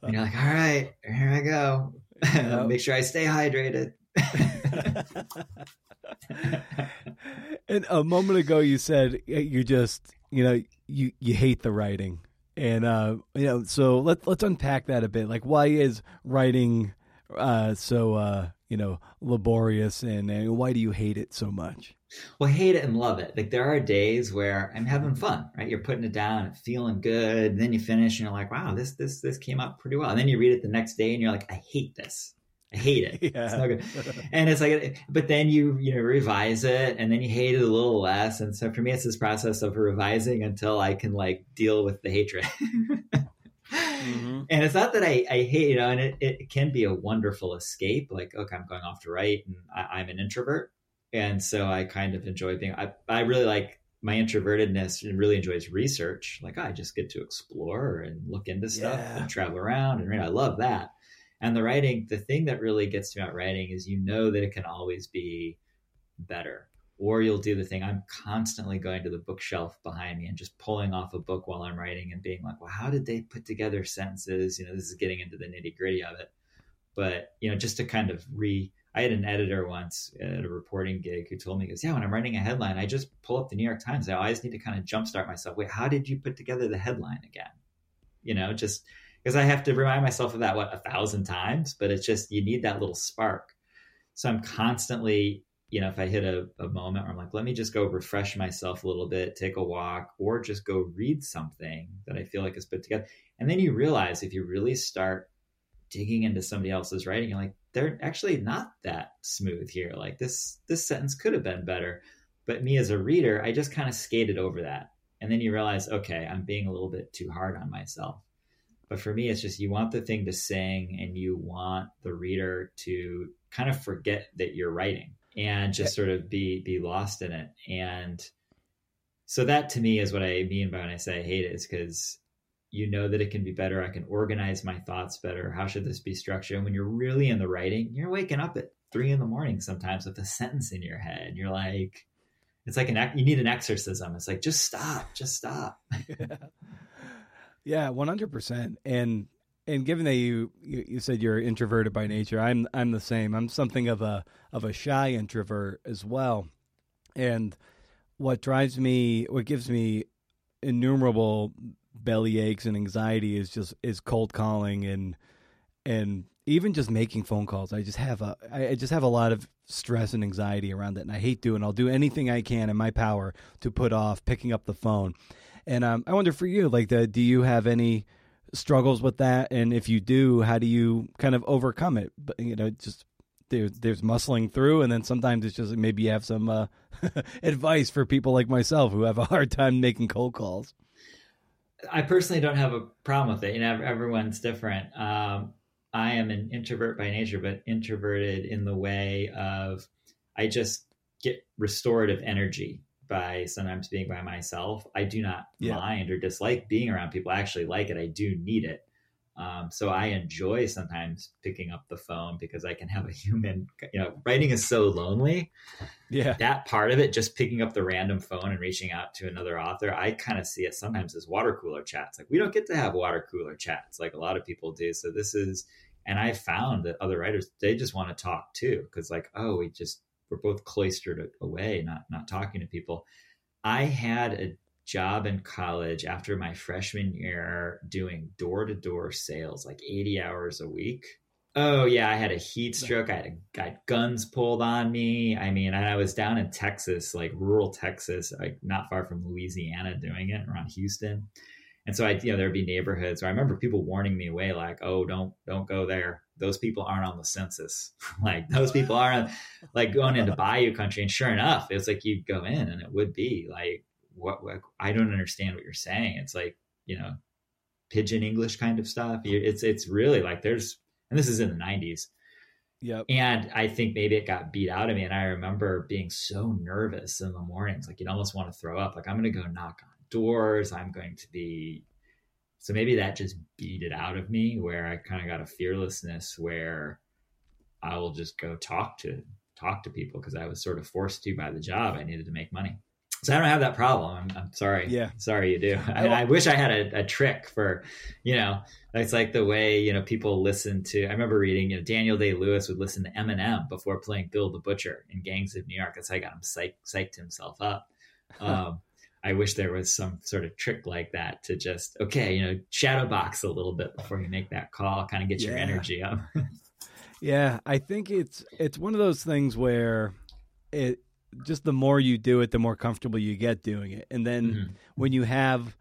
And you're like, all right, here I go. <laughs> Yep. Make sure I stay hydrated. <laughs> and a moment ago, you said you just, you know, you you hate the writing, and uh, you know, so let's let's unpack that a bit. Like, why is writing uh, so uh, you know laborious, and, and why do you hate it so much? well hate it and love it like there are days where i'm having fun right you're putting it down and feeling good and then you finish and you're like wow this this this came out pretty well and then you read it the next day and you're like i hate this I hate it. Yeah. <laughs> It's no good. <laughs> And it's like, but then you you know revise it, and then you hate it a little less. And so for me, it's this process of revising until I can like deal with the hatred. <laughs> Mhm. And it's not that I, I hate, you know, and it, it can be a wonderful escape. Like, okay, I'm going off to write, and I, I'm an introvert, and so I kind of enjoy being. I I really like my introvertedness and really enjoys research. Like, I just get to explore and look into stuff Yeah. and travel around, and read. I love that. And the writing, the thing that really gets me about writing is you know that it can always be better. Or you'll do the thing. I'm constantly going to the bookshelf behind me and just pulling off a book while I'm writing and being like, well, how did they put together sentences? You know, this is getting into the nitty gritty of it. But, you know, just to kind of re, I had an editor once at a reporting gig who told me, goes, yeah, when I'm writing a headline, I just pull up the New York Times. I always need to kind of jumpstart myself. Wait, how did you put together the headline again? You know, just because I have to remind myself of that, what, a thousand times? But it's just, you need that little spark. So I'm constantly you know, if I hit a, a moment where I'm like, let me just go refresh myself a little bit, take a walk, or just go read something that I feel like is put together. And then you realize if you really start digging into somebody else's writing, you're like, they're actually not that smooth here. Like this this sentence could have been better. But me as a reader, I just kind of skated over that. And then you realize, okay, I'm being a little bit too hard on myself. But for me, it's just you want the thing to sing and you want the reader to kind of forget that you're writing and just sort of be be lost in it. And so that to me is what I mean by when I say I hate it, is because you know that it can be better. I can organize my thoughts better. How should this be structured? And when you're really in the writing, you're waking up at three in the morning sometimes with a sentence in your head. You're like, it's like an you need an exorcism. It's like just stop, just stop. <laughs> yeah, hundred percent. And and given that you, you you said you're introverted by nature, I'm I'm the same. I'm something of a of a shy introvert as well. And what drives me, what gives me innumerable belly aches and anxiety is just is cold calling and and even just making phone calls. I just have a I just have a lot of stress and anxiety around it, and I hate doing. I'll do anything I can in my power to put off picking up the phone. And um, I wonder for you, like, the, do you have any struggles with that? And if you do, how do you kind of overcome it? But you know, just there's there's muscling through, and then sometimes it's just maybe you have some uh, <laughs> advice for people like myself who have a hard time making cold calls. I personally don't have a problem with it. You know, everyone's different. Um, I am an introvert by nature, but introverted in the way of I just get restorative energy by sometimes being by myself. I do not Yeah. mind or dislike being around people. I actually like it. I do need it. Um, so I enjoy sometimes picking up the phone because I can have a <laughs> human. You know, writing is so lonely Yeah, that part of it, just picking up the random phone and reaching out to another author, I kind of see it sometimes as water cooler chats. Like we don't get to have water cooler chats like a lot of people do. So this is, and I found that other writers they just want to talk too because like oh we just we're both cloistered away, not not talking to people. I had a job in college after my freshman year doing door to door sales, like eighty hours a week. Oh yeah, I had a heat stroke. I had a, got guns pulled on me. I mean, and I was down in Texas, like rural Texas, like not far from Louisiana, doing it around Houston. And so I, you know, there'd be neighborhoods where I remember people warning me away, like, "Oh, don't, don't go there. Those people aren't on the census. <laughs> like those people aren't like going into <laughs> Bayou country." And sure enough, it's like you'd go in, and it would be like, "What? what I don't understand what you're saying." It's like, you know, pidgin English kind of stuff. It's it's really like there's and this is in the 90s yep, and i think maybe it got beat out of me and i remember being so nervous in the mornings like you'd almost want to throw up like i'm going to go knock on doors i'm going to be so maybe that just beat it out of me where i kind of got a fearlessness where i will just go talk to talk to people because i was sort of forced to by the job i needed to make money so i don't have that problem i'm, I'm sorry Yeah. sorry you do <laughs> I, I wish i had a, a trick for you know it's like the way you know people listen to. I remember reading, you know, Daniel Day Lewis would listen to Eminem before playing Bill the Butcher in Gangs of New York. That's how I got him psych, psyched himself up. <laughs> Um, I wish there was some sort of trick like that to just okay, you know, shadow box a little bit before you make that call, kind of get your energy up. <laughs> Yeah, I think it's it's one of those things where it just the more you do it, the more comfortable you get doing it. And then Mhm. when you have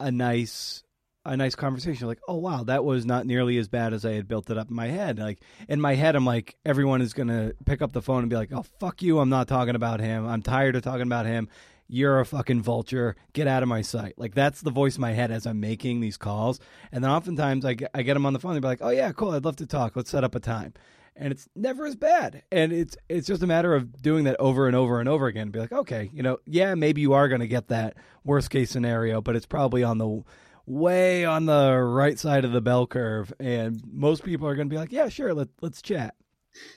a nice a nice conversation. Like, oh wow, that was not nearly as bad as I had built it up in my head. Like in my head, I'm like, everyone is gonna pick up the phone and be like, oh fuck you, I'm not talking about him. I'm tired of talking about him. You're a fucking vulture. Get out of my sight. Like that's the voice in my head as I'm making these calls. And then oftentimes I get, I get them on the phone. They're like, oh yeah, cool. I'd love to talk. Let's set up a time. And it's never as bad. And it's it's just a matter of doing that over and over and over again. And Be like, okay, you know, yeah, maybe you are going to get that worst case scenario, but it's probably on the way on the right side of the bell curve, and most people are going to be like, "Yeah, sure, let let's chat."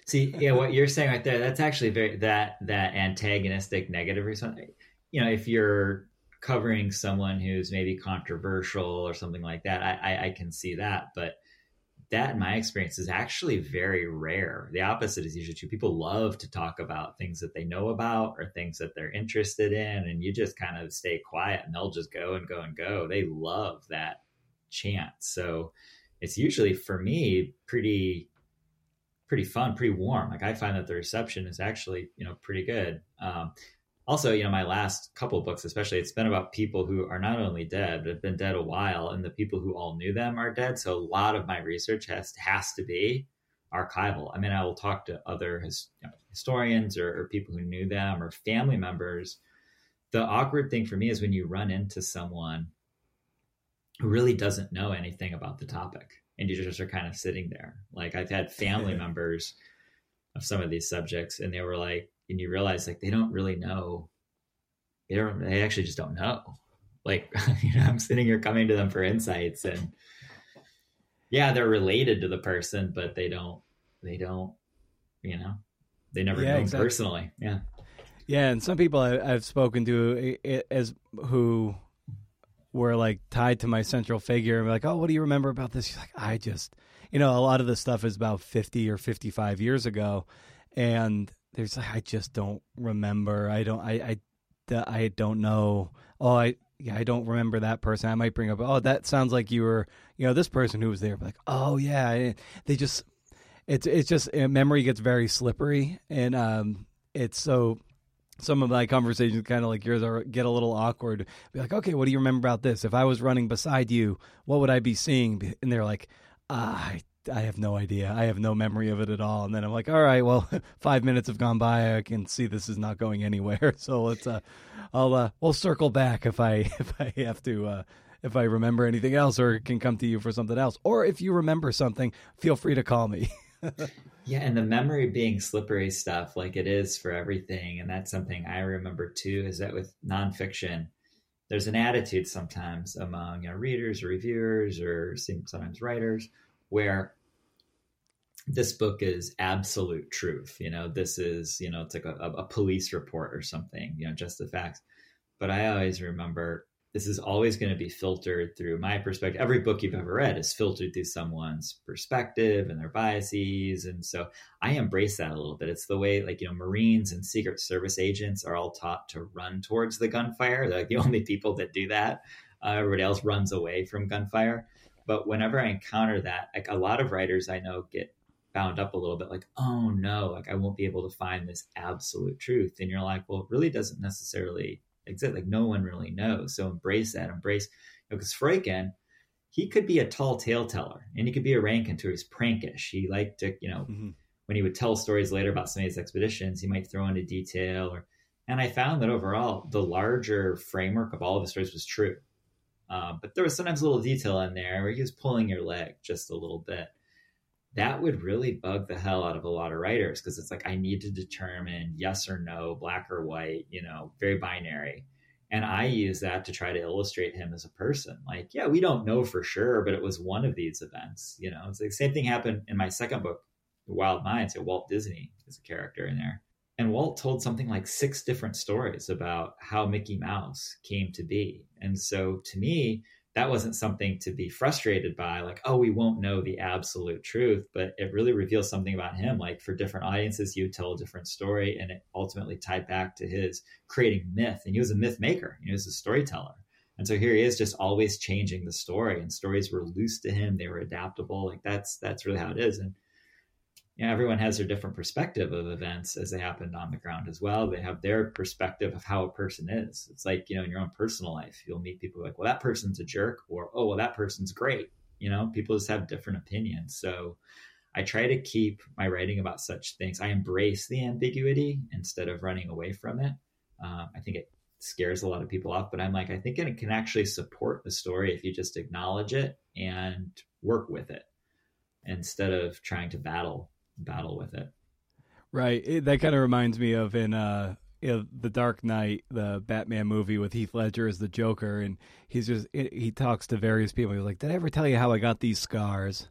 See, yeah, what you're saying right there, that's actually very that that antagonistic negative response. You know, if you're covering someone who's maybe controversial or something like that, I, I, I can see that. But that in my experience is actually very rare. The opposite is usually true. People love to talk about things that they know about or things that they're interested in, and you just kind of stay quiet and they'll just go and go and go. They love that chance. So it's usually for me pretty pretty fun, pretty warm. Like I find that the reception is actually, you know, pretty good. Um, also, you know, my last couple books, especially, it's been about people who are not only dead, but have been dead a while, and the people who all knew them are dead. So a lot of my research has has to be archival. I mean, I will talk to other his, you know, historians or, or people who knew them or family members. The awkward thing for me is when you run into someone who really doesn't know anything about the topic, and you just are kind of sitting there. Like I've had family members of some of these subjects, and they were like, and you realize like they don't really know. They don't they actually just don't know. Like <laughs> you know i'm sitting here coming to them for insights and yeah they're related to the person but they don't they don't you know they never yeah, know exactly. personally. Yeah. Yeah and some people I, have spoken to as who were like tied to my central figure and like oh what do you remember about this? Like i just you know a lot of this stuff is about 50 or 55 years ago and there's I just don't remember. I don't I I I don't know. Oh, I yeah, I don't remember that person. I might bring up. Oh, that sounds like you were you know this person who was there. Like oh yeah, they just it's it's just uh, memory gets very slippery and um it's so some of my conversations kind of like yours are get a little awkward be like okay what do you remember about this if i was running beside you what would i be seeing and they're like ah, i I have no idea. I have no memory of it at all. And then I'm like, all right, well, <laughs> five minutes have gone by. I can see this is not going anywhere. <laughs> So let's, uh, I'll, uh, we'll circle back if I, <laughs> if I have to, uh, if I remember anything else or can come to you for something else. Or if you remember something, feel free to call me. yeah. And the memory being slippery stuff, like it is for everything. And that's something I remember too, is that with nonfiction, there's an attitude sometimes among you know, readers or reviewers or sometimes writers where this book is absolute truth. You know, this is, you know, it's like a, a, police report or something, you know, just the facts. But I always remember this is always going to be filtered through my perspective. Every book you've ever read is filtered through someone's perspective and their biases. And so I embrace that a little bit. It's the way, like, you know, Marines and Secret Service agents are all taught to run towards the gunfire. They're like the <laughs> only people that do that. Uh, everybody else runs away from gunfire. But whenever I encounter that, like a lot of writers I know get bound up a little bit like, oh no, like I won't be able to find this absolute truth. And you're like, well, it really doesn't necessarily exist. Like no one really knows. So embrace that. Embrace, because you know, Freuchen, he could be a tall tale teller and he could be a Rankin too. He's prankish. He liked to, you know, mm-hmm. when he would tell stories later about some of his expeditions, he might throw in a detail or, and I found that overall, the larger framework of all of the stories was true. Um, but there was sometimes a little detail in there where he was pulling your leg just a little bit. That would really bug the hell out of a lot of writers because it's like I need to determine yes or no, black or white, you know, very binary. And I use that to try to illustrate him as a person. Like, yeah, we don't know for sure, but it was one of these events. You know, it's like same thing happened in my second book, The Wild Minds. So Walt Disney is a character in there. And Walt told something like six different stories about how Mickey Mouse came to be. And so to me, that wasn't something to be frustrated by, like, oh, we won't know the absolute truth, but it really reveals something about him. Like for different audiences, would tell a different story, and it ultimately tied back to his creating myth. And he was a myth maker, he was a storyteller. And so here he is just always changing the story, and stories were loose to him, they were adaptable. Like that's that's really how it is. And you know, everyone has their different perspective of events as they happened on the ground as well. They have their perspective of how a person is. It's like, you know, in your own personal life, you'll meet people like, well, that person's a jerk, or, oh, well, that person's great. You know, people just have different opinions. So I try to keep my writing about such things. I embrace the ambiguity instead of running away from it. Um, I think it scares a lot of people off, but I'm like, I think it can actually support the story if you just acknowledge it and work with it instead of trying to battle battle with it. Right. It, that kind of reminds me of in uh, know, the Dark Knight, the Batman movie with Heath Ledger as the Joker, and he's just he talks to various people. He's like, "Did I ever tell you how I got these scars?"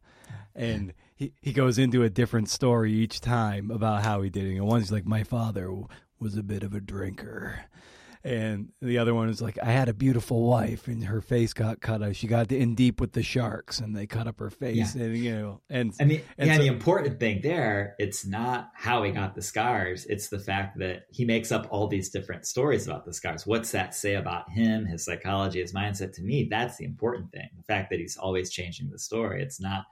And he, he goes into a different story each time about how he did it. And one's like, "My father was a bit of a drinker." And the other one is like, I had a beautiful wife, and her face got cut. She got in deep with the sharks, and they cut up her face, yeah. and you know, and and the, and yeah, so, the important thing there, it's not how he got the scars; it's the fact that he makes up all these different stories about the scars. What's that say about him, his psychology, his mindset? To me, that's the important thing. The fact that he's always changing the story. It's not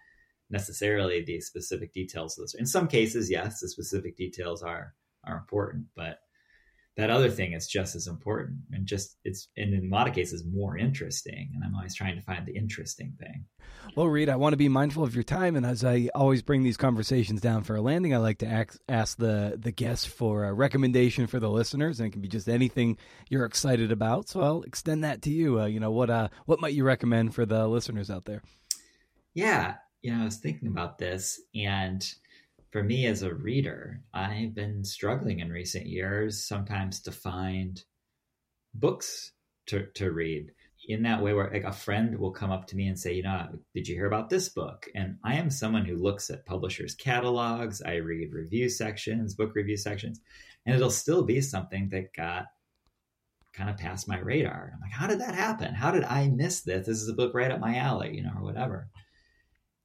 necessarily the specific details of this. In some cases, yes, the specific details are are important, but that other thing is just as important and just it's and in a lot of cases more interesting. And i'm always trying to find the interesting thing. Well Reid i want to be mindful of your time. And as i always bring these conversations down for a landing i like to ask, ask the the guest for a recommendation for the listeners. And it can be just anything you're excited about. So i'll extend that to you. Uh, you know what uh what might you recommend for the listeners out there? Yeah. You know i was thinking about this and for me as a reader, I've been struggling in recent years sometimes to find books to, to read in that way where like a friend will come up to me and say, you know, did you hear about this book? And I am someone who looks at publishers' catalogs, I read review sections, book review sections, and it'll still be something that got kind of past my radar. I'm like, how did that happen? How did I miss this? This is a book right up my alley, you know, or whatever.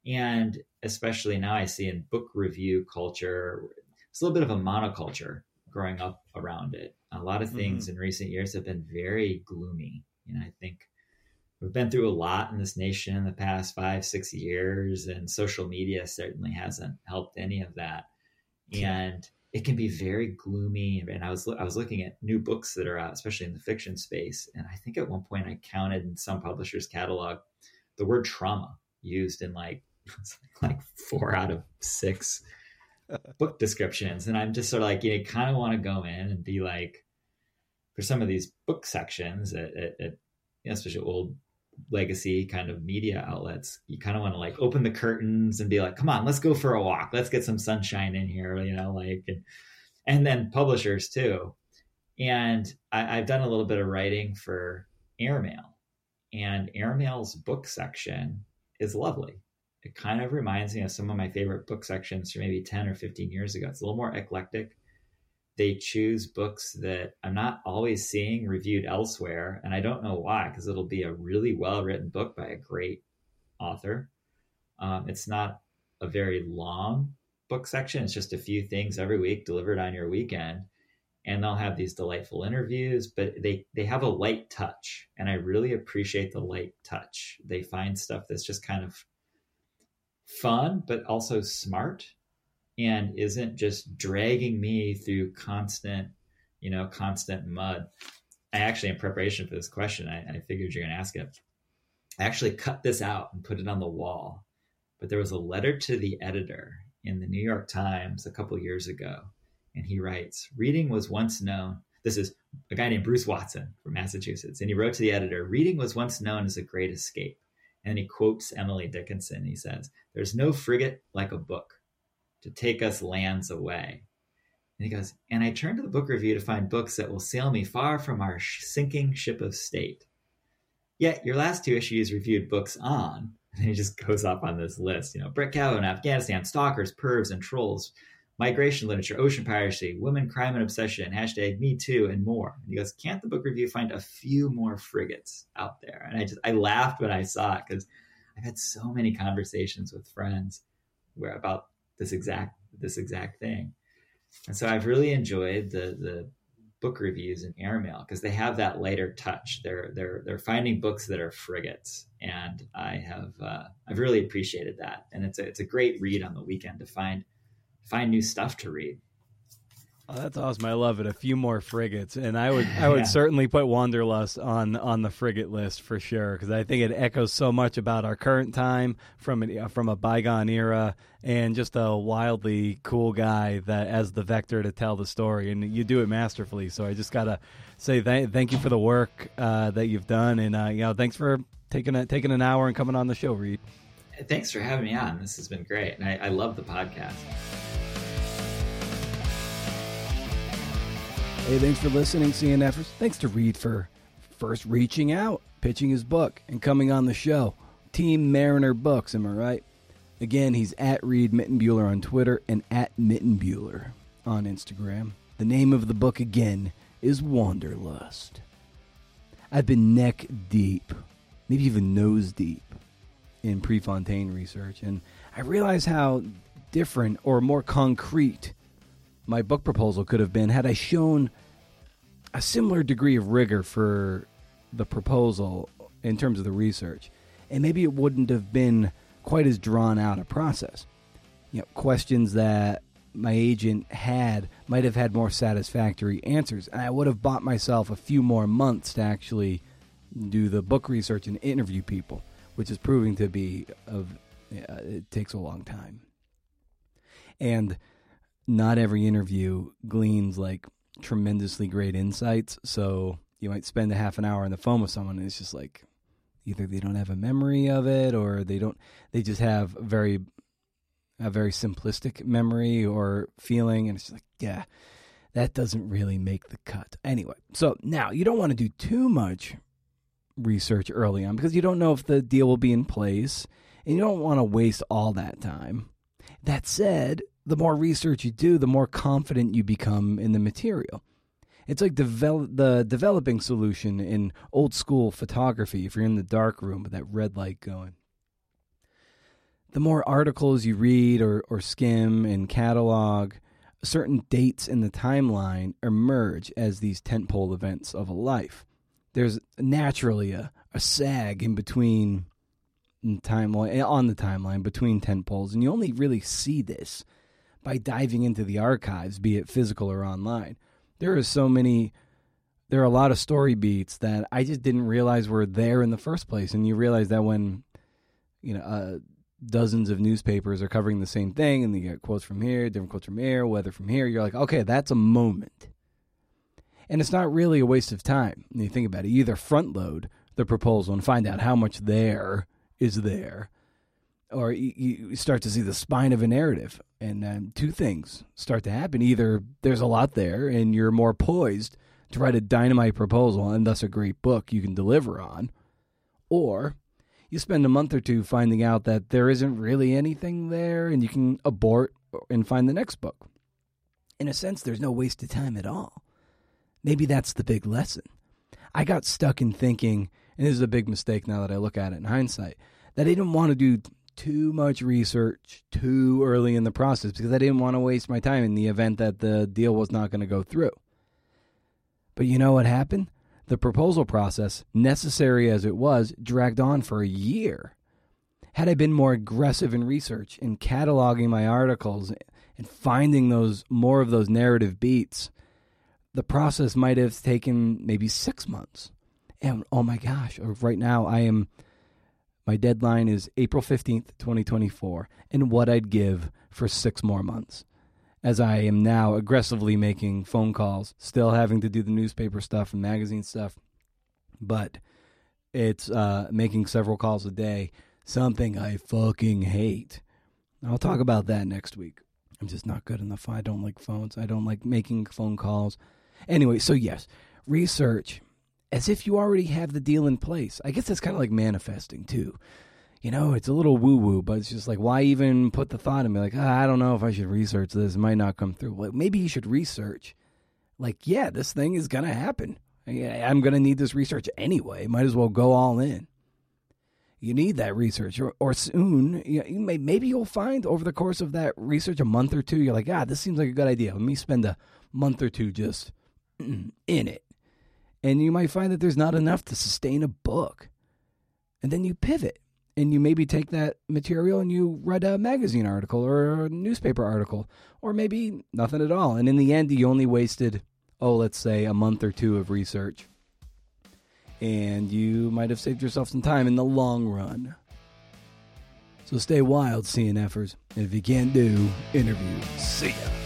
And especially now, I see in book review culture, it's a little bit of a monoculture growing up around it. A lot of things mm-hmm. in recent years have been very gloomy. You know, I think we've been through a lot in this nation in the past five, six years, and social media certainly hasn't helped any of that. And it can be very gloomy. And I was I was looking at new books that are out, especially in the fiction space, and I think at one point I counted in some publishers' catalog the word trauma used in like <laughs> like four out of six <laughs> book descriptions. And I'm just sort of like, you know, kind of want to go in and be like, for some of these book sections at, at, at you know, especially old legacy kind of media outlets, you kind of want to like open the curtains and be like, come on, let's go for a walk. Let's get some sunshine in here, you know, like, and, and then publishers too. And I, I've done a little bit of writing for Airmail, and Airmail's book section is lovely it kind of reminds me of some of my favorite book sections from maybe 10 or 15 years ago. It's a little more eclectic. They choose books that I'm not always seeing reviewed elsewhere. And I don't know why, because it'll be a really well written book by a great author. Um, it's not a very long book section, it's just a few things every week delivered on your weekend. And they'll have these delightful interviews, but they, they have a light touch. And I really appreciate the light touch. They find stuff that's just kind of fun, but also smart and isn't just dragging me through constant, you know, constant mud. I actually, in preparation for this question, I, I figured you're going to ask it. I actually cut this out and put it on the wall. But there was a letter to the editor in the New York Times a couple years ago. And he writes Reading was once known. This is a guy named Bruce Watson from Massachusetts. And he wrote to the editor Reading was once known as a great escape. And he quotes Emily Dickinson. He says, There's no frigate like a book to take us lands away. And he goes, And I turn to the book review to find books that will sail me far from our sinking ship of state. Yet your last two issues reviewed books on, <laughs> and he just goes up on this list, you know, Brett Kavanaugh, Afghanistan, stalkers, pervs, and trolls, migration literature, ocean piracy, women, crime, and obsession, hashtag me too, and more. And he goes, Can't the book review find a few more frigates out there? And I just, I laughed when I saw it because I've had so many conversations with friends where about this exact, this exact thing. And so I've really enjoyed the, the, book reviews in airmail because they have that lighter touch they're they're they're finding books that are frigates and i have uh, i've really appreciated that and it's a, it's a great read on the weekend to find find new stuff to read. Oh, that's awesome! I love it. A few more frigates, and I would <laughs> I would yeah. certainly put Wanderlust on on the frigate list for sure because I think it echoes so much about our current time from a, from a bygone era, and just a wildly cool guy that as the vector to tell the story, and you do it masterfully. So I just gotta say th- thank you for the work uh, that you've done, and uh, you know thanks for taking a, taking an hour and coming on the show, Reid. Thanks for having me on. This has been great, and I, I love the podcast. Hey, thanks for listening, CNFers. Thanks to Reid for first reaching out, pitching his book, and coming on the show. Team Mariner Books, am I right? Again, he's at Reid Mitenbuler on Twitter and at Mitenbuler on Instagram. The name of the book again is Wanderlust. I've been neck deep, maybe even nose deep, in Prefontaine research, and I realize how different or more concrete my book proposal could have been had I shown a similar degree of rigor for the proposal in terms of the research. And maybe it wouldn't have been quite as drawn out a process. You know, questions that my agent had might have had more satisfactory answers. And I would have bought myself a few more months to actually do the book research and interview people, which is proving to be of uh, it takes a long time. And not every interview gleans like tremendously great insights. So you might spend a half an hour on the phone with someone and it's just like either they don't have a memory of it or they don't they just have very a very simplistic memory or feeling and it's like yeah that doesn't really make the cut anyway so now you don't want to do too much research early on because you don't know if the deal will be in place and you don't want to waste all that time that said the more research you do, the more confident you become in the material. It's like develop, the developing solution in old school photography if you're in the dark room with that red light going. The more articles you read or, or skim and catalog, certain dates in the timeline emerge as these tentpole events of a life. There's naturally a, a sag in between timeline eh, on the timeline between tentpoles, and you only really see this by diving into the archives, be it physical or online. There are so many, there are a lot of story beats that I just didn't realize were there in the first place. And you realize that when, you know, uh, dozens of newspapers are covering the same thing and you get quotes from here, different quotes from here, weather from here, you're like, okay, that's a moment. And it's not really a waste of time when you think about it. You either front load the proposal and find out how much there is there or you, start to see the spine of a narrative, and two things start to happen: either there's a lot there, and you're more poised to write a dynamite proposal, and thus a great book you can deliver on, or you spend a month or two finding out that there isn't really anything there, and you can abort and find the next book. In a sense, there's no wasted time at all. Maybe that's the big lesson. I got stuck in thinking, and this is a big mistake now that I look at it in hindsight, that I didn't want to do too much research too early in the process because I didn't want to waste my time in the event that the deal was not going to go through. But you know what happened? The proposal process, necessary as it was, dragged on for a year. Had I been more aggressive in research in cataloging my articles and finding those more of those narrative beats, the process might have taken maybe six months. And oh my gosh, uh, right now I am my deadline is April 15th, 2024, and what I'd give for six more months. As I am now aggressively making phone calls, still having to do the newspaper stuff and magazine stuff, but it's uh, making several calls a day, something I fucking hate. I'll talk about that next week. I'm just not good enough. I don't like phones. I don't like making phone calls. Anyway, so yes, research as if you already have the deal in place. I guess that's kind of like manifesting too. You know, it's a little woo woo, but it's just like, why even put the thought in me? Like, ah, I don't know if I should research this. It might not come through. Well, maybe you should research. Like, yeah, this thing is going to happen. I'm going to need this research anyway. Might as well go all in. You need that research, or, or soon, you may, maybe you'll find over the course of that research, a month or two, you're like, ah, this seems like a good idea. Let me spend a month or two just <clears throat> in it and you might find that there's not enough to sustain a book. And then you pivot and you maybe take that material and you read a magazine article or a newspaper article, or maybe nothing at all. And in the end, you only wasted, oh, let's say a month or two of research. And you might have saved yourself some time in the long run. So stay wild, CNFers. And if you can't do, interview. See ya.